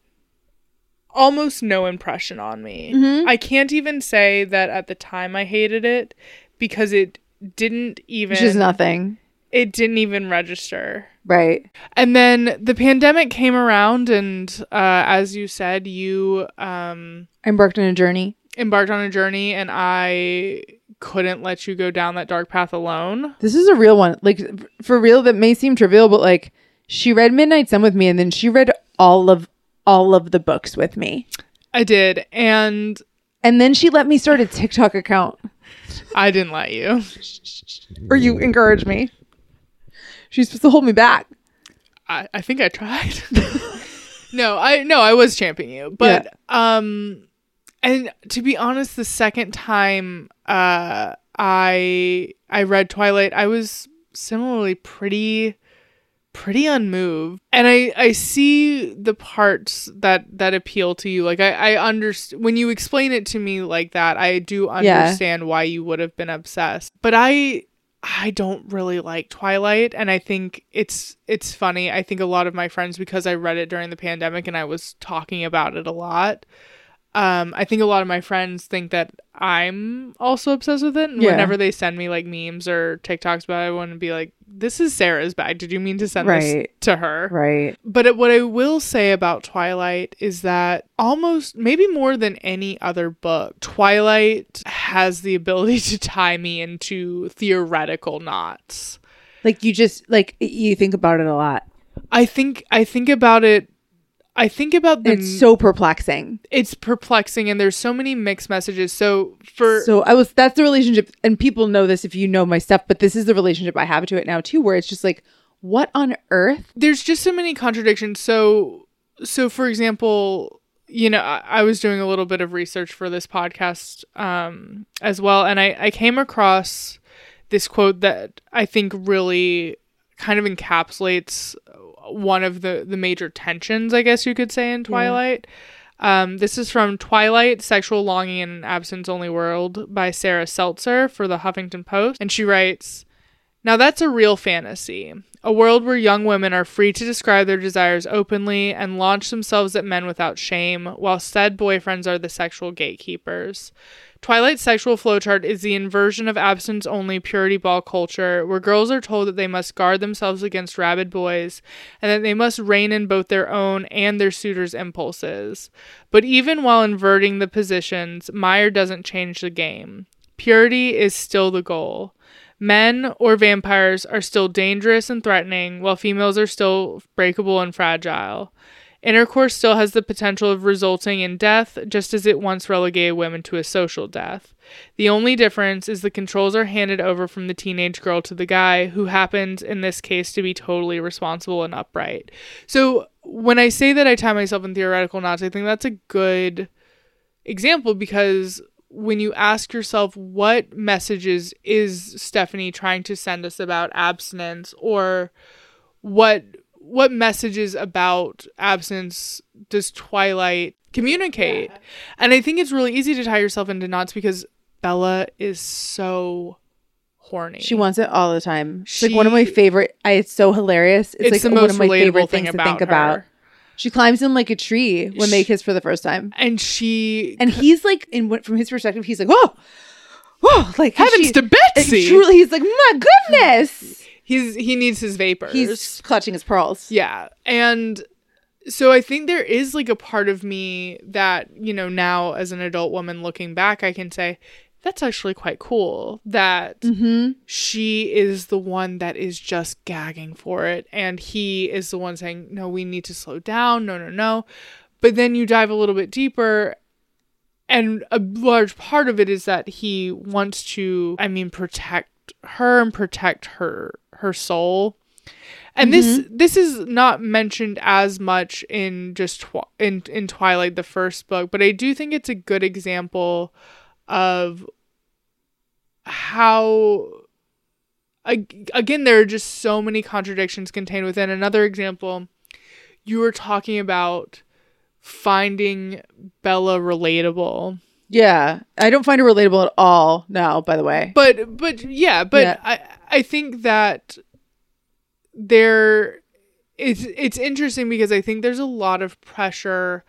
almost no impression on me. Mm-hmm. I can't even say that at the time I hated it because it didn't even Which is nothing. it didn't even register. Right. And then the pandemic came around and uh, as you said, you um, embarked on a journey. embarked on a journey and I couldn't let you go down that dark path alone. This is a real one. Like for real, that may seem trivial, but like she read Midnight Sun with me, and then she read all of all of the books with me, I did and and then she let me start a TikTok account. I didn't let you. Or you encouraged me. She's supposed to hold me back. I, I think I tried. no, I no, I was championing you. But um and to be honest, the second time uh I I read Twilight, I was similarly pretty pretty unmoved. And I I see the parts that that appeal to you. Like I I understand when you explain it to me like that, I do Yeah. understand why you would have been obsessed. But I I don't really like Twilight and I think it's it's funny. I think a lot of my friends because I read it during the pandemic and I was talking about it a lot. Um I think a lot of my friends think that I'm also obsessed with it and Yeah. whenever they send me like memes or TikToks about it, I want to be like this is Sarah's bag. Did you mean to send this to her? Right. But it, what I will say about Twilight is that almost, maybe more than any other book, Twilight has the ability to tie me into theoretical knots. Like you just like you think about it a lot. I think I think about it. I think about the. It's so perplexing. it's perplexing, and there's so many mixed messages. So for So I was that's the relationship and people know this if you know my stuff, but this is the relationship I have to it now too, where it's just like, what on earth? there's just so many contradictions. So, so for example, you know, I, I was doing a little bit of research for this podcast um, as well, and I, I came across this quote that I think really kind of encapsulates one of the the major tensions, I guess you could say, in Twilight. Um, this is from Twilight, Sexual Longing in an Abstinence Only World by Sarah Seltzer for the Huffington Post. And she writes Now that's a real fantasy. A world where young women are free to describe their desires openly and launch themselves at men without shame, while said boyfriends are the sexual gatekeepers. Twilight's sexual flowchart is the inversion of abstinence only purity ball culture, where girls are told that they must guard themselves against rabid boys and that they must rein in both their own and their suitors' impulses. But even while inverting the positions, Meyer doesn't change the game. Purity is still the goal. Men or vampires are still dangerous and threatening, while females are still breakable and fragile. Intercourse still has the potential of resulting in death, just as it once relegated women to a social death. The only difference is the controls are handed over from the teenage girl to the guy, who happens in this case to be totally responsible and upright. So, when I say that I tie myself in theoretical knots, I think that's a good example because when you ask yourself what messages is Stephenie trying to send us about abstinence or what what messages about abstinence does Twilight communicate? Yeah. And I think it's really easy to tie yourself into knots because Bella is so horny. She wants it all the time. She's like one of my favorite. I, it's so hilarious. It's, it's like one of my favorite things to think her. about. She climbs in like a tree when they kiss for the first time, and she and he's like, in from his perspective, he's like, whoa, whoa, like heavens she, to Betsy. Truly, he's like, my goodness. He's he needs his vapors. He's clutching his pearls. Yeah, and so I think there is like a part of me that you know now as an adult woman looking back, I can say that's actually quite cool that mm-hmm. she is the one that is just gagging for it and he is the one saying no we need to slow down no no no but then you dive a little bit deeper and a large part of it is that he wants to i mean protect her and protect her her soul and mm-hmm. this this is not mentioned as much in just in in twilight the first book but i do think it's a good example of how again there are just so many contradictions contained within. Another example you were talking about finding bella relatable. Yeah. I don't find her relatable at all now by the way. But but yeah but yeah. i i think that there it's it's interesting because i think there's a lot of pressure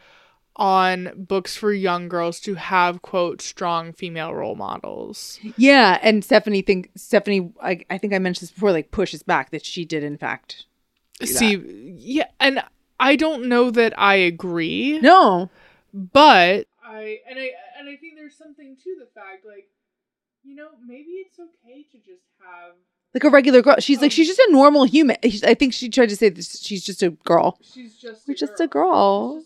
on books for young girls to have quote strong female role models. Yeah, and Stephenie think Stephenie I, I think I mentioned this before like pushes back that she did in fact see that. yeah and I don't know that I agree. No. But I and I and I think there's something to the fact like you know maybe it's okay to just have like a regular girl. She's like oh. she's just a normal human. I think she tried to say this, she's just a girl. She's just We're just a girl.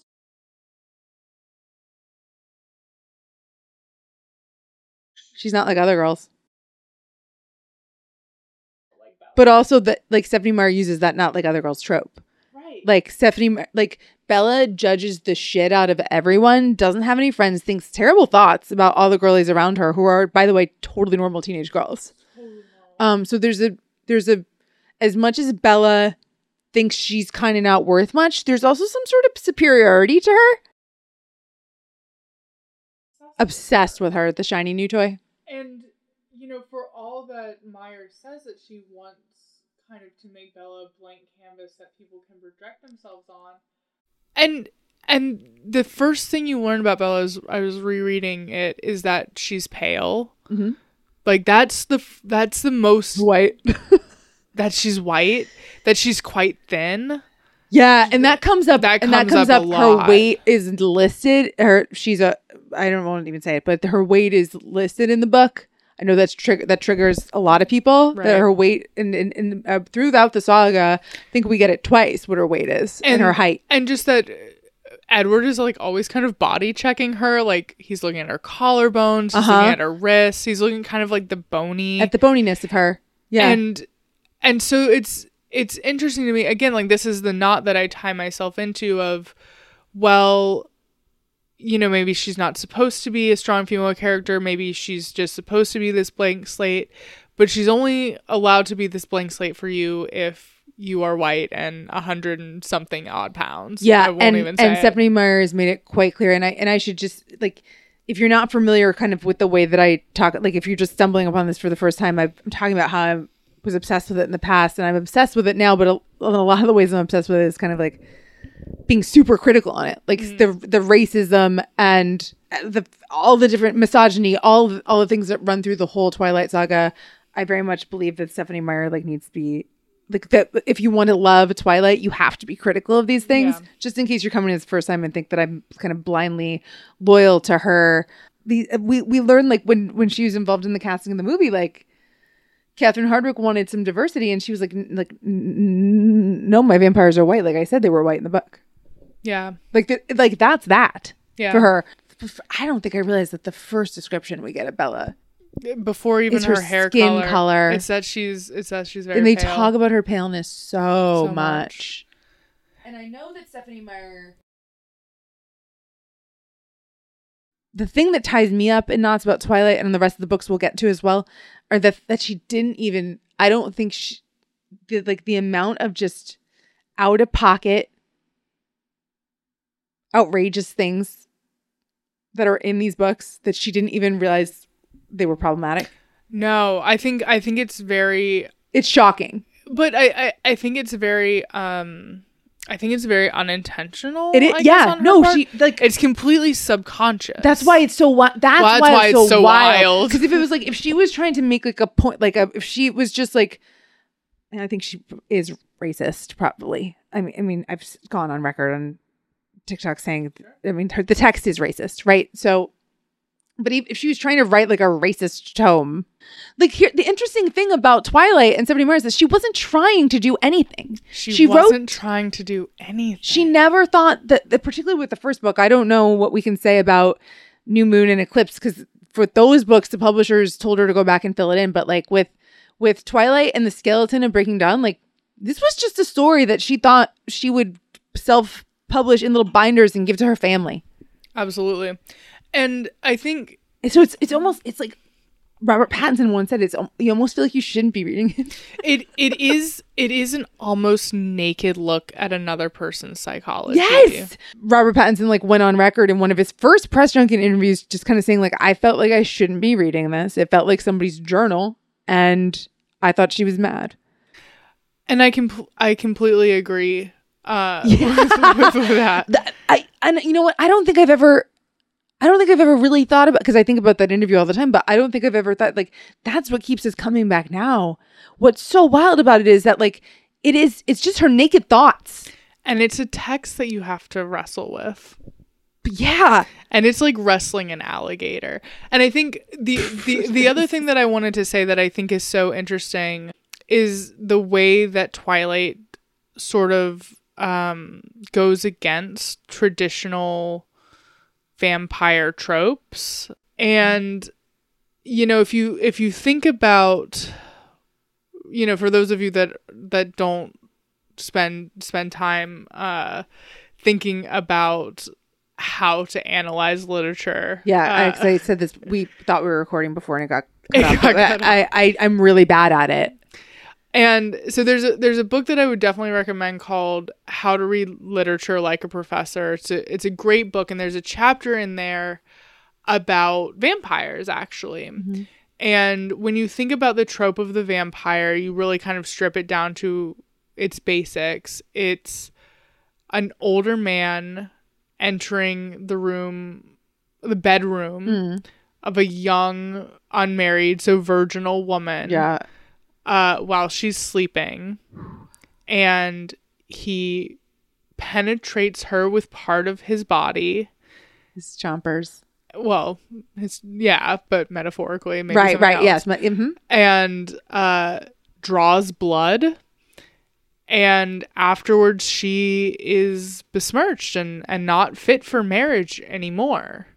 She's not like other girls. But also that like Stephenie Meyer uses that not like other girls trope. Right. Like Stephenie like Bella judges the shit out of everyone, doesn't have any friends, thinks terrible thoughts about all the girlies around her who are by the way totally normal teenage girls. Um so there's a there's a as much as Bella thinks she's kind of not worth much, there's also some sort of superiority to her. Obsessed with her, the shiny new toy. And you know, for all that Meyer says that she wants kind of to make Bella a blank canvas that people can project themselves on. And and the first thing you learn about Bella is I was rereading it is that she's pale. Mm-hmm. Like that's the that's the most white. that she's white. That she's quite thin. Yeah, and that comes up. That and that comes up. up her weight is listed. Her she's a. I don't want to even say it, but her weight is listed in the book. I know that's trigger that triggers a lot of people. Right. That her weight and, and, and uh, throughout the saga, I think we get it twice what her weight is and, and her height, and just that Edward is like always kind of body checking her. Like he's looking at her collarbones, he's uh-huh. looking at her wrists, he's looking kind of like the bony at the boniness of her. Yeah, and and so it's it's interesting to me again like this is the knot that i tie myself into of well you know maybe she's not supposed to be a strong female character maybe she's just supposed to be this blank slate but she's only allowed to be this blank slate for you if you are white and a hundred and something odd pounds. Yeah and, and stephenie meyer has made it quite clear and i and i should just like if you're not familiar kind of with the way that i talk like if you're just stumbling upon this for the first time i'm talking about how i'm was obsessed with it in the past, and I'm obsessed with it now. But a, a lot of the ways I'm obsessed with it is kind of like being super critical on it, like mm-hmm. the the racism and the all the different misogyny, all all the things that run through the whole Twilight saga. I very much believe that Stephenie Meyer like needs to be like that. If you want to love Twilight, you have to be critical of these things. Yeah. Just in case you're coming in the first time and think that I'm kind of blindly loyal to her. The we we learned like when when she was involved in the casting of the movie, like Catherine Hardwicke wanted some diversity, and she was like, like, "N- n- no, my vampires are white. Like I said, they were white in the book. Yeah. Like, th- like that's that Yeah. for her. I don't think I realized that the first description we get of Bella, Before even her, her hair skin color, color. It's that she's it's that she's very and they pale. talk about her paleness so, So much. much. And I know that Stephenie Meyer. The thing that ties me up in knots about Twilight and the rest of the books we'll get to as well are that that she didn't even. I don't think she did like the amount of just out of pocket, outrageous things that are in these books that she didn't even realize they were problematic. No, I think I think it's very It's shocking. but I, I I think it's very um I think it's very unintentional. It is, I yeah. No, part. she like it's completely subconscious. That's why it's so. Wi- that's, Well, that's why, why it's so, so wild. wild. Because if it was like if she was trying to make like a point, like a if she was just like, and I think she is racist. Probably. I mean, I mean, I've gone on record on TikTok saying, I mean, her, the text is racist, right? So, but if, if she was trying to write like a racist tome, like here, the interesting thing about Twilight and Stephenie Meyer is that she wasn't trying to do anything. she, she wasn't trying to do anything. She never thought that, that, particularly with the first book, I don't know what we can say about New Moon and Eclipse because for those books, the publishers told her to go back and fill it in. But like with with Twilight and the Skeleton and Breaking Dawn, like this was just a story that she thought she would self publish in little binders and give to her family. Absolutely. And I think so it's it's almost it's like Robert Pattinson once said it's you almost feel like you shouldn't be reading it. it it is it is an almost naked look at another person's psychology. Yes. Robert Pattinson like went on record in one of his first press junket interviews just kind of saying like I felt like I shouldn't be reading this. It felt like somebody's journal and I thought she was mad. And I can I completely agree uh Yeah. with, with, with that. That- I and you know what? I don't think I've ever I don't think I've ever really thought about because I think about that interview all the time, but I don't think I've ever thought like that's what keeps us coming back now. What's so wild about it is that like it is it's just her naked thoughts. And it's a text that you have to wrestle with. Yeah. and it's like wrestling an alligator. And I think the the the other thing that I wanted to say that I think is so interesting is the way that Twilight sort of um goes against traditional vampire tropes and you know if you if you think about you know for those of you that that don't spend spend time uh thinking about how to analyze literature Yeah, I, uh, 'cause I said this. We thought we were recording before, and it got. It off, got cut I, I, I'm really bad at it. And so there's a there's a book that I would definitely recommend called How to Read Literature Like a Professor. It's a it's a great book and there's a chapter in there about vampires actually. And when you think about the trope of the vampire, you really kind of strip it down to its basics. It's an older man entering the room the bedroom Mm. of a young unmarried so virginal woman Yeah, uh, while she's sleeping, and he penetrates her with part of his body. his chompers. Well, his yeah, but metaphorically, maybe right, right. else. Yes. My, mhm. and uh, draws blood. And afterwards, she is besmirched and, and not fit for marriage anymore.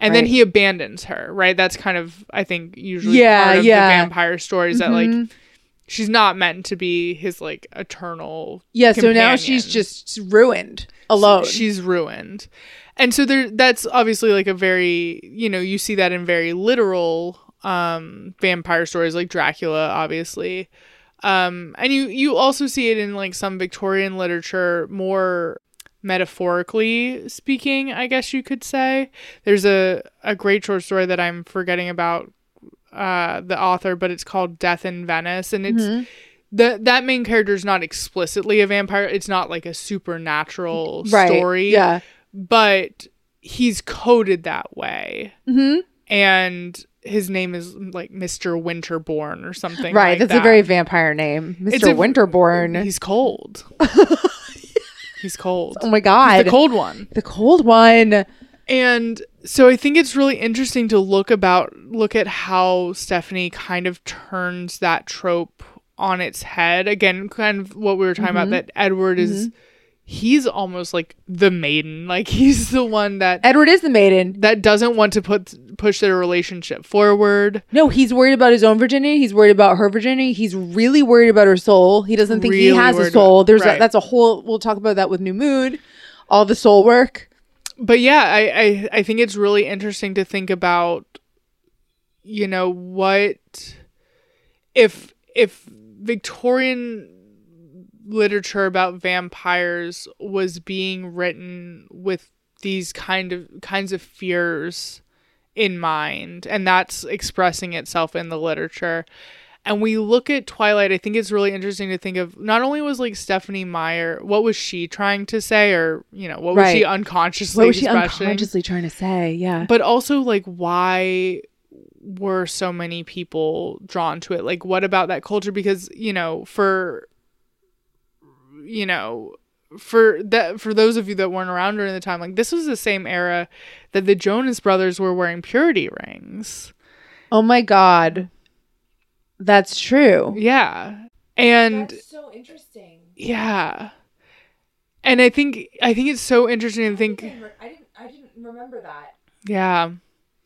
And then he abandons her, right? That's kind of, I think, usually Yeah, part of yeah. the vampire stories that, like, Mhm. she's not meant to be his, like, eternal. Yeah. So now she's just ruined alone. She's ruined. And so there that's obviously like a very, you know, you see that in very literal um vampire stories like Dracula obviously. Um and you you also see it in like some Victorian literature more metaphorically speaking, I guess you could say. There's a a great short story that I'm forgetting about uh, the author, but it's called Death in Venice, and it's Mm-hmm. the that main character is not explicitly a vampire. It's not like a supernatural Right. story, Yeah. but he's coded that way, Mm-hmm. and his name is like Mister Winterbourne or something. Right. like that's that. a very vampire name. Mr. a- Winterbourne. He's cold. he's cold. oh my God. the cold one. The cold one. And so I think it's really interesting to look about look at how Stephenie kind of turns that trope on its head. Again, kind of what we were talking about mm-hmm. that Edward is mm-hmm. He's almost like the maiden. Like he's the one that Edward is the maiden. that doesn't want to put push their relationship forward. No, he's worried about his own virginity. He's worried about her virginity. He's really worried about her soul. He doesn't think he has a soul. about- There's a, that's a whole. We'll talk about that with New Moon. All the soul work. but yeah, I, I I think it's really interesting to think about, you know, what if if Victorian literature about vampires was being written with these kind of kinds of fears in mind and that's expressing itself in the literature. And we look at twilight i think it's really interesting to think of not only was like stephenie meyer what was she trying to say or you know what was she unconsciously What was she unconsciously trying to say? Yeah. but also like why were so many people drawn to it? Like what about that culture? Because you know for you know for that for those of you that weren't around during the time like this was the same era that the jonas brothers were wearing purity rings oh my God. That's true. yeah and so interesting. yeah and i think i think it's so interesting to think I didn't. I didn't remember that yeah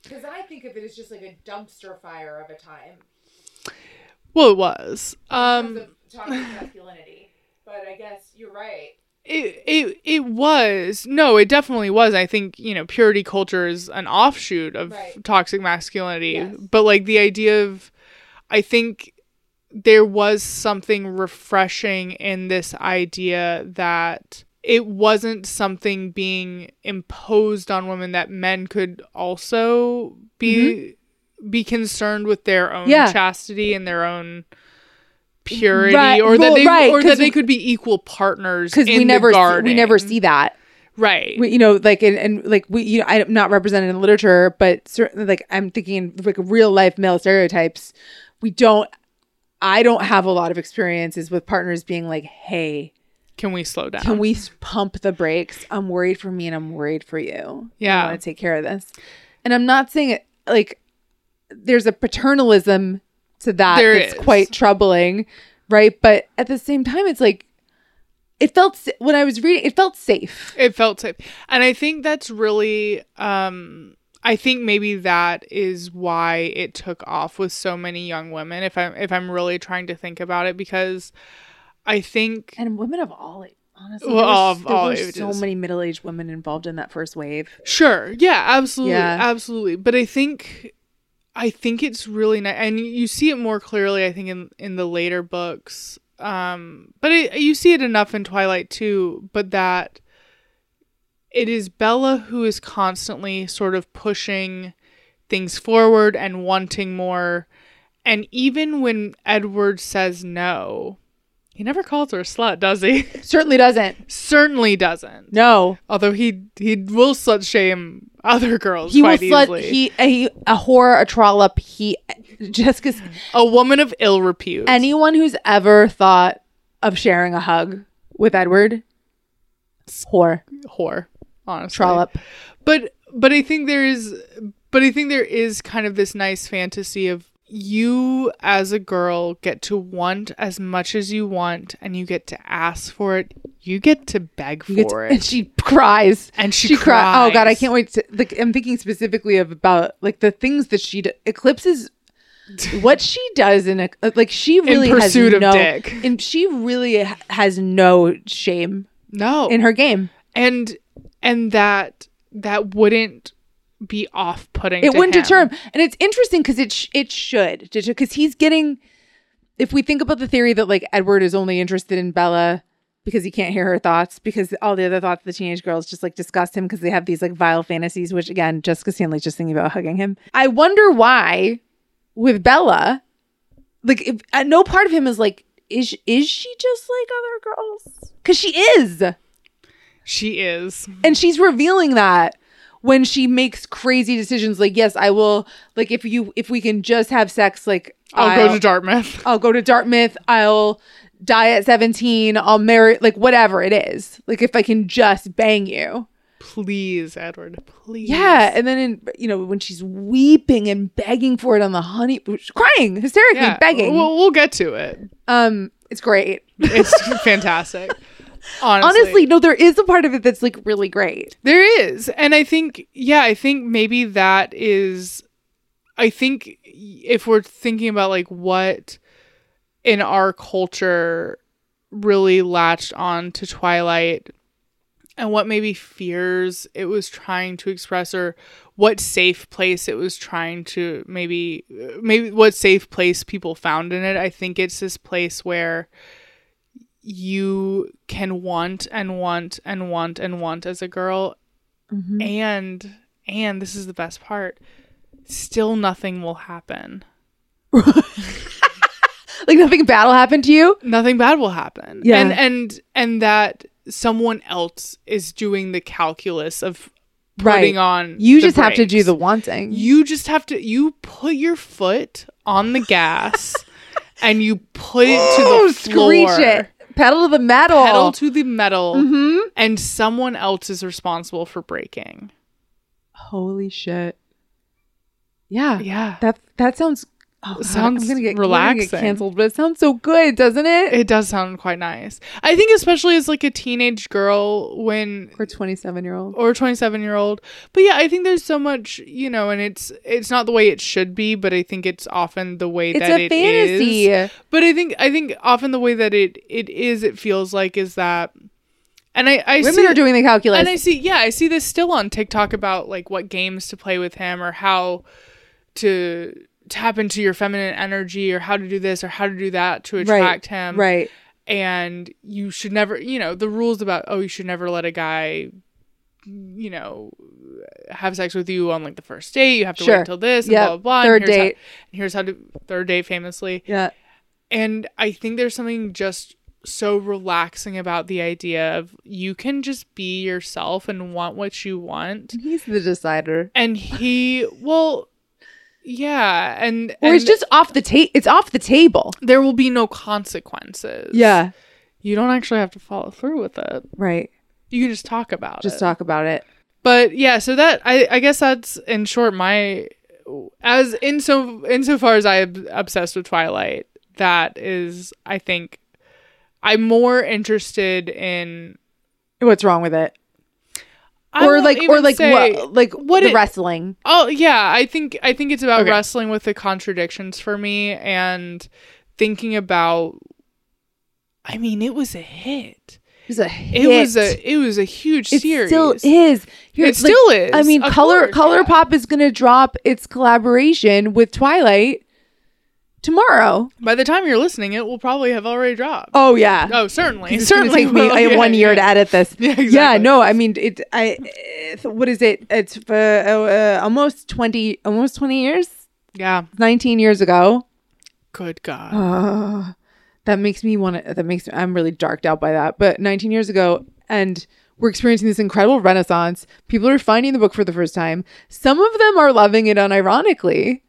because I think of it as just like a dumpster fire of a time. well it was um toxic masculinity. But I guess you're right. It, it it was no it definitely was i think you know purity culture is an offshoot of Right. toxic masculinity Yes. but like the idea of i think there was something refreshing in this idea that it wasn't something being imposed on women that men could also be be concerned with their own Mm-hmm. Yeah. chastity and their own purity Right, or that well, they right, or that they could be equal partners Because we never see, we never see that. right We, you know, like and, and like we, you know, I'm not represented in literature, but certainly, like I'm thinking like real life male stereotypes. We don't. I don't have a lot of experiences with partners being like, "Hey, can we slow down can we pump the brakes? I'm worried for me, and I'm worried for you. Yeah. I want to take care of this." And I'm not saying it like there's a paternalism to that There that's is. quite troubling, right? But at the same time, it's like it felt when I was reading, it felt safe. it felt safe and i think that's really um i think maybe that is why it took off with so many young women if i'm if i'm really trying to think about it because i think and women of all honestly Well, there, was, of there all were so many middle-aged women involved in that first wave Sure. Yeah, absolutely. Yeah. Absolutely. But I think I think it's really nice and you see it more clearly I think in in the later books. Um but it, you see it enough in Twilight too, but that it is Bella who is constantly sort of pushing things forward and wanting more. And even when Edward says no, he never calls her a slut, does he? certainly doesn't Certainly doesn't. no Although he he will slut shame other girls he will easily. he a, a whore a trollop he jessica's a woman of ill repute. anyone who's ever thought of sharing a hug with edward whore whore, honestly. trollop But but I think there is but I think there is kind of this nice fantasy of you as a girl get to want as much as you want and you get to ask for it. You get to beg for to- it. and she cries And she cry- oh god i can't wait to like i'm thinking specifically of about like the things that she d- eclipses what she does in a like she really pursuit has of no dick. and she really ha- has no shame no. in her game and and that that wouldn't be off-putting it to wouldn't him. deter him and it's interesting because it sh- it should because he's getting if we think about the theory that like edward is only interested in bella because he can't hear her thoughts because all the other thoughts of the teenage girls just like disgust him because they have these like vile fantasies which again jessica stanley's just thinking about hugging him i wonder why with Bella, like if, at no part of him is like, is is she just like other girls? Because she is, She is. and she's revealing that when she makes crazy decisions. Like, yes, I will. Like, if you if we can just have sex, like I'll, go to Dartmouth. I'll go to Dartmouth. I'll die at 17. I'll marry, like, whatever it is. Like, if I can just bang you. Please, Edward. Please. Yeah. And then, in, you know, when she's weeping and begging for it on the honey, crying, hysterically Yeah. begging. We'll, we'll get to it. um, it's great. It's fantastic. Honestly. Honestly, no, there is a part of it that's like really great. There is. And I think, yeah, I think maybe that is, I think if we're thinking about like what in our culture really latched on to Twilight and what maybe fears it was trying to express or what safe place it was trying to maybe, maybe what safe place people found in it. I think it's this place where you can want and want and want and want as a girl mm-hmm. and and this is the best part still nothing will happen Like, nothing bad will happen to you. nothing bad will happen Yeah. and and and that someone else is doing the calculus of putting on You just have to do the wanting. you just have to you put your foot on the gas and you put it to the floor screech it. Pedal to the metal. pedal to the metal Mhm. and someone else is responsible for breaking. Holy shit. Yeah. yeah That that sounds. Oh, God, Sounds I'm gonna get, we're gonna relaxing. get canceled, but it sounds so good, doesn't it? It does sound quite nice. I think especially as like a teenage girl when For 27 year old. or 27 year old. But yeah, I think there's so much, you know, and it's it's not the way it should be, but I think it's often the way It's that a it fantasy. is. But I think I think often the way that it it is it feels like is that and I I Women see are doing the calculus. and I see, yeah, I see this still on TikTok about like what games to play with him or how to tap into your feminine energy or how to do this or how to do that to attract him. right. And you should never, you know, the rules about, oh, you should never let a guy, you know, have sex with you on like the first date. You have to Sure. wait until this and Yep. blah, blah, blah. and Third here's how- date. and here's how to, third date famously. Yeah. And I think there's something just so relaxing about the idea of you can just be yourself and want what you want. He's the decider. And he, well, yeah, and, Or it's just off the ta- it's off the table. there will be no consequences. Yeah. you don't actually have to follow through with it. Right. You can just talk about Just it. Just talk about it. But yeah, so that I I guess that's in short my as in so insofar as I'm obsessed with Twilight, that is I think I'm more interested in What's wrong with it? I or like or like what like what the it- wrestling. Oh yeah, I think I think it's about Okay. wrestling with the contradictions for me and thinking about I mean, it was a hit. It was a It was a it was a huge series. it series. still is. Here- It still is, I mean, Color course, Color yeah. Pop is going to drop its collaboration with Twilight tomorrow. By the time you're listening, it will probably have already dropped. Oh yeah. Oh, certainly. It's certainly. take me have Yeah, one year yeah. to edit this. Yeah, Yeah, no, I mean it. I uh, what is it? It's uh, uh, almost twenty, almost twenty years, Yeah. nineteen years ago. Good God. Uh, that makes me want to. That makes me, I'm really darked out by that. But nineteen years ago, and we're experiencing this incredible renaissance. People are finding the book for the first time. Some of them are loving it unironically.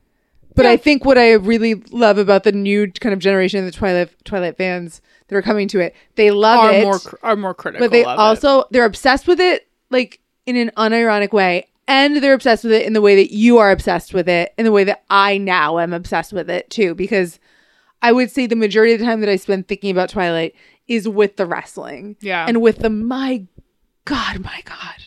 But I think what I really love about the new kind of generation of the Twilight Twilight fans that are coming to it, they love are it more are more critical. but they of it. also they're obsessed with it like in an unironic way and they're obsessed with it in the way that you are obsessed with it in the way that i now am obsessed with it too because i would say the majority of the time that i spend thinking about twilight is with the wrestling Yeah. and with the my god my god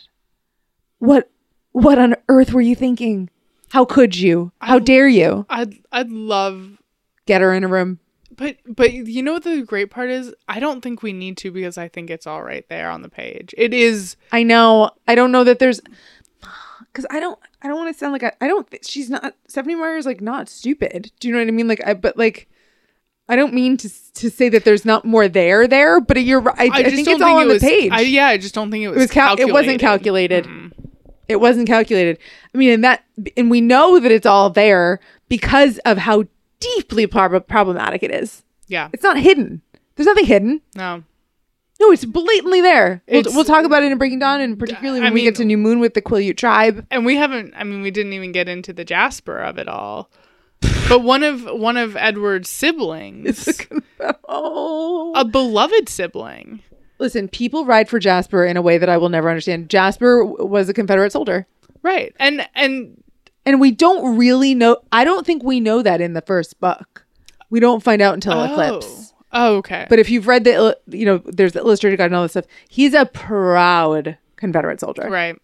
what what on earth were you thinking how could you how dare you I'd I'd love get her in a room but but you know what the great part is? I don't think we need to because I think it's all right there on the page. It is I know. I don't know that there's because I don't. I don't want to sound like I, I don't. She's not. Stephenie Meyer is like not stupid. Do you know what I mean? Like I. But like. I don't mean to to say that there's not more there there, but you're right. I, I, just think it's all it on was, the page. I, yeah, I just don't think it was. it was cal- it wasn't calculated. Mm-hmm. It wasn't calculated. I mean, and that and we know that it's all there because of how deeply prob- problematic it is. Yeah. It's not hidden. There's nothing hidden. No. No, it's blatantly there. We'll, we'll talk about it in Breaking Dawn, and particularly I when we mean- get to New Moon with the Quileute tribe. And we haven't I mean we didn't even get into the Jasper of it all. But one of one of Edward's siblings, Oh. a beloved sibling. Listen, people ride for Jasper in a way that I will never understand. Jasper was a Confederate soldier. Right. And and And we don't really know. I don't think we know that in the first book. We don't find out until oh. Eclipse. Oh, okay. But if you've read the, you know, there's the illustrated guide and all this stuff. He's a proud Confederate soldier. Right.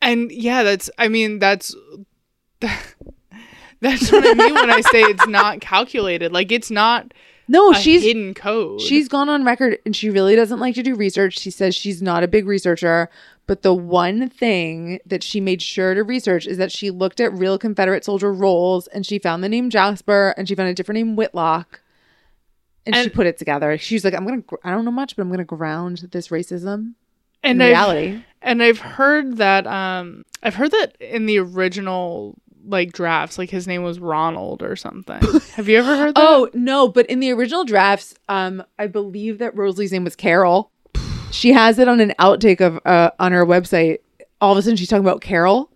And yeah, that's I mean that's that's what I mean when I say it's not calculated. Like it's not No, she's hidden code. she's gone on record and she really doesn't like to do research. She says she's not a big researcher, but the one thing that she made sure to research is that she looked at real Confederate soldier rolls and she found the name Jasper and she found a different name Whitlock. And, she put it together. She's like, I'm gonna. gr- I don't know much, but I'm gonna ground this racism in and I've, reality. and I've heard that um I've heard that in the original like drafts, like his name was Ronald or something. Have you ever heard that? Oh no, but in the original drafts, um, I believe that Rosalie's name was Carol. She has it on an outtake of uh on her website. All of a sudden, she's talking about Carol,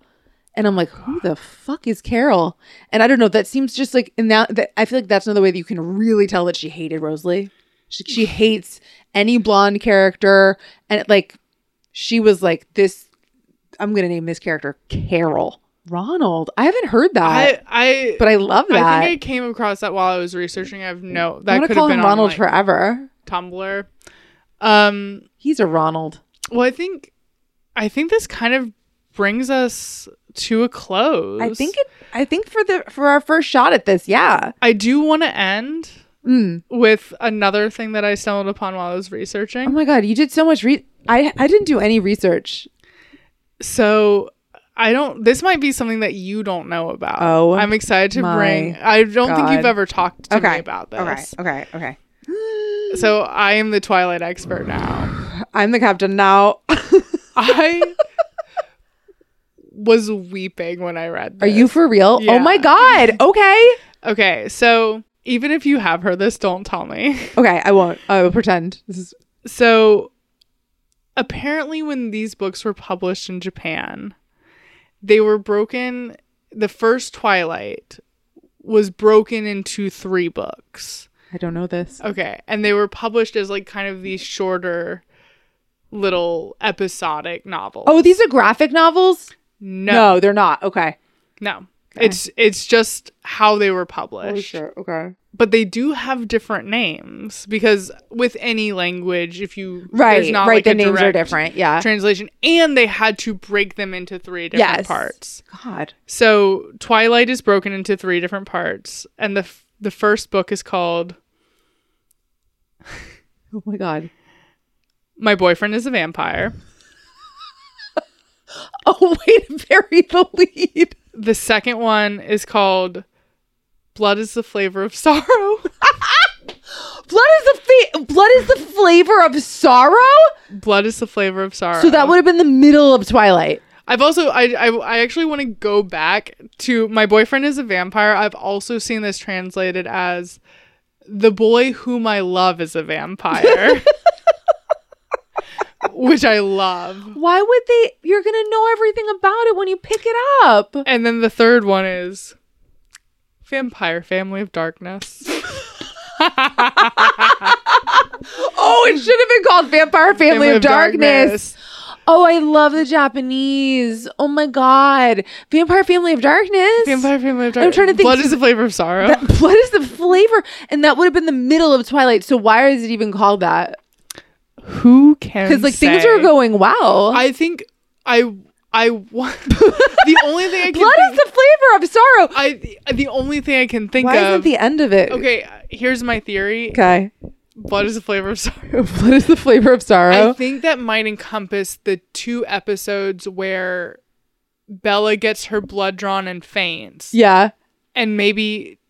and I'm like, who the fuck is Carol? And I don't know. That seems just like in that. that I feel like that's another way that you can really tell that she hated Rosalie. She, she hates any blonde character, and it, like she was like this. I'm gonna name this character Carol Ronald. I haven't heard that, I I but I love that. I think I came across that while I was researching. I have no that could call have been him Ronald on like, forever. Tumblr. Um He's a Ronald. well I think I think this kind of brings us to a close. I think it. I think for the for our first shot at this, yeah. I do want to end Mm. with another thing that I stumbled upon while I was researching. Oh my god, you did so much. Re- I I didn't do any research. So I don't. This might be something that you don't know about. Oh, I'm excited to bring. I don't think you've ever talked to me about this. Okay. Okay. Okay. So I am the Twilight expert now. I'm the captain now. I was weeping when I read. Are you for real? Oh my god. Okay. okay? So even if you have heard this, don't tell me. Okay. I won't. I will pretend. This is. So apparently, when these books were published in Japan, they were broken. The first Twilight was broken into three books. I don't know this. Okay. And they were published as like kind of these shorter little episodic novels. Oh, these are graphic novels. no. No, they're not. Okay. No. It's it's just how they were Oh, published. sure. Okay. But they do have different names because with any language if you Right. right. like the names are different. Yeah. translation and they had to break them into three different Yes. parts. God. So Twilight is broken into three different parts and the f- the first book is called Oh my god. My Boyfriend is a Vampire. Oh wait, bury the lead. The second one is called Blood is the Flavor of Sorrow. Blood is the fa- blood is the flavor of sorrow. Blood is the Flavor of Sorrow. So that would have been the middle of Twilight. I've also I I, I actually want to go back to My Boyfriend is a Vampire. I've also seen this translated as The Boy Whom I Love is a Vampire. Which I love. Why would they? You're gonna know everything about it when you pick it up. And then the third one is Vampire Family of Darkness. Oh, it should have been called Vampire Family, of, Darkness. Oh, I love the Japanese. Oh my god, Vampire Family of Darkness. Vampire Family of Darkness. I'm trying to think- Blood is the flavor of sorrow. That, what is the flavor? And that would have been the middle of Twilight. So why is it even called that? Who can? Because like things are going well. I think I I want the only thing I can Blood think, is the flavor of sorrow. I the only thing I can think Why of. isn't the end of it? okay, here's my theory. Okay. Blood is the flavor of sorrow. Blood is the flavor of sorrow. I think that might encompass the two episodes where Bella gets her blood drawn and faints. yeah. And maybe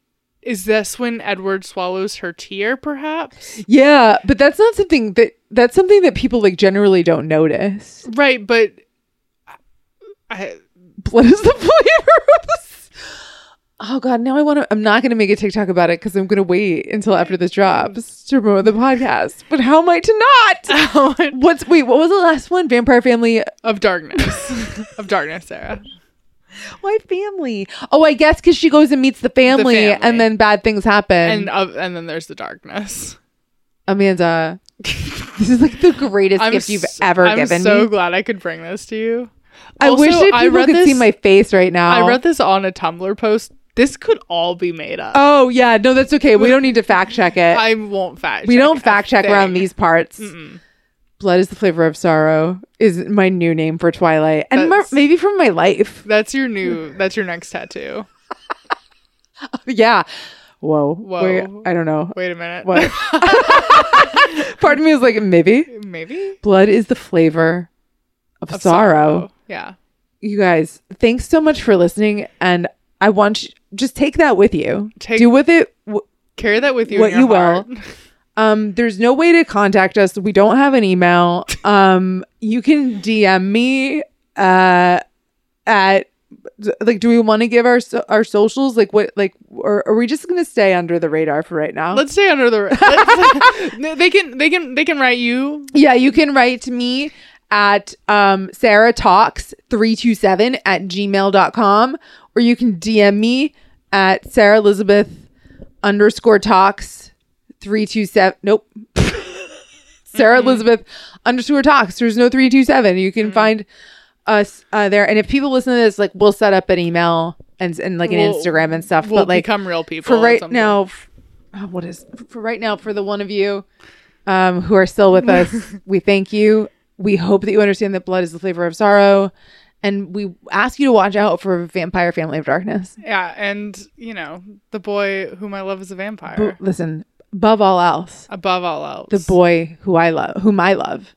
is this when Edward swallows her tear, perhaps? Yeah, but that's not something that that's something that people like generally don't notice. Right, but I Blood is the flavor of the s- Oh God, now I want to. I'm not going to make a TikTok about it because I'm going to wait until after this drops to promote the podcast. But how am I to not? What's wait? What was the last one? Vampire Family. of darkness. of darkness, Sarah. Why family? Oh, I guess because she goes and meets the family, family. and then bad things happen. And of and then there's the darkness. Amanda, this is like the greatest gift you've ever I'm given so me. glad I could bring this to you. I Also, wish that I people read could see this- my face right now. I read this on a Tumblr post. This could all be made up. Oh yeah, no, that's okay. We don't need to fact check it. I won't fact. Check. We don't fact check around these parts. Blood is the flavor of sorrow is my new name for Twilight, and maybe from my life. That's your new. That's your next tattoo. yeah. Whoa. Whoa. Wait, I don't know. Wait a minute. What? Part of me is like, maybe. Maybe Blood is the flavor of, Of sorrow. Yeah. You guys, thanks so much for listening. And I want you, just take that with you. Take- Do with it w- Carry that with you. What in your you will. Um, there's no way to contact us. We don't have an email. Um, you can DM me uh at like do we want to give our so- our socials like what like or are we just going to stay under the radar for right now? Let's stay under the. they can. They can. They can write you. yeah, you can write to me at um Sarah Talks 327 at gmail.com or you can DM me at Sarah Elizabeth underscore talks 327 nope Sarah Elizabeth underscore talks. There's no 327. You can find us uh, there. And if people listen to this, like we'll set up an email and, and like an We'll- Instagram and stuff. We'll but like become real people for right now, f- oh, what is for right now for the one of you um, who are still with us, we thank you. We hope that you understand that blood is the flavor of sorrow. And we ask you to watch out for a Vampire Family of Darkness. Yeah, and you know the boy whom I love is a vampire. But listen, above all else, Above all else, the boy who I love, whom I love,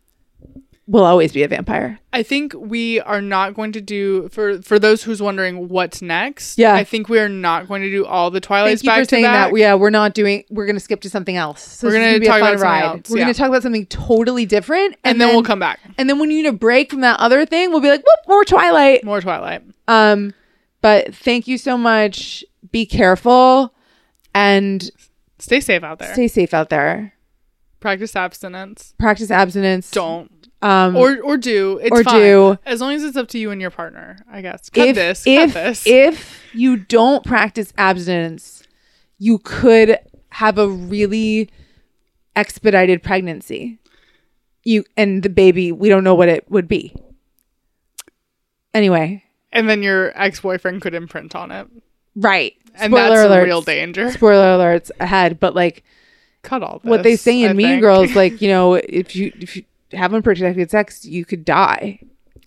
will always be a vampire. I think we are not going to do for for those who's wondering what's next. Yeah. I think we are not going to do all the Twilights Thank you back for to saying back. that. Yeah, we're not doing. We're gonna skip to something else. So We're gonna be a talk fun about ride. else, We're gonna talk about something totally different, and, then, we'll come back. And then when you need a break from that other thing, we'll be like, whoop, more Twilight. More Twilight. Um, but thank you so much. Be careful and Stay safe out there. stay safe out there. Practice abstinence. Practice abstinence. Don't Um, or or do. It's or fine. do. as long as it's up to you and your partner. I guess. Cut if this. if cut this. if you don't practice abstinence, you could have a really expedited pregnancy. You and the baby, we don't know what it would be. Anyway, and then your ex boyfriend could imprint on it, right. and Spoiler that's alerts. a real danger. Spoiler alerts ahead, but like Cut all this. what they say in I Mean think. Girls, like you know, if you if you have unprotected sex, you could die.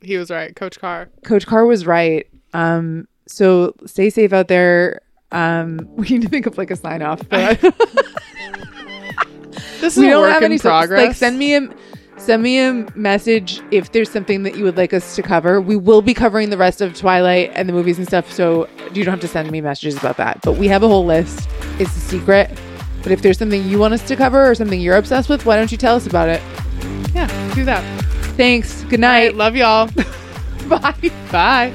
he was right, Coach Carr. Coach Carr was right. Um, so stay safe out there. Um, we need to think of like a sign off. But This is we a don't work have in any progress. Like send me a send me a message if there's something that you would like us to cover. We will be covering the rest of Twilight and the movies and stuff, so you don't have to send me messages about that. But we have a whole list. It's a secret. But if there's something you want us to cover or something you're obsessed with, why don't you tell us about it? Yeah, do that. Thanks. Good night. Right, love y'all. Bye. Bye.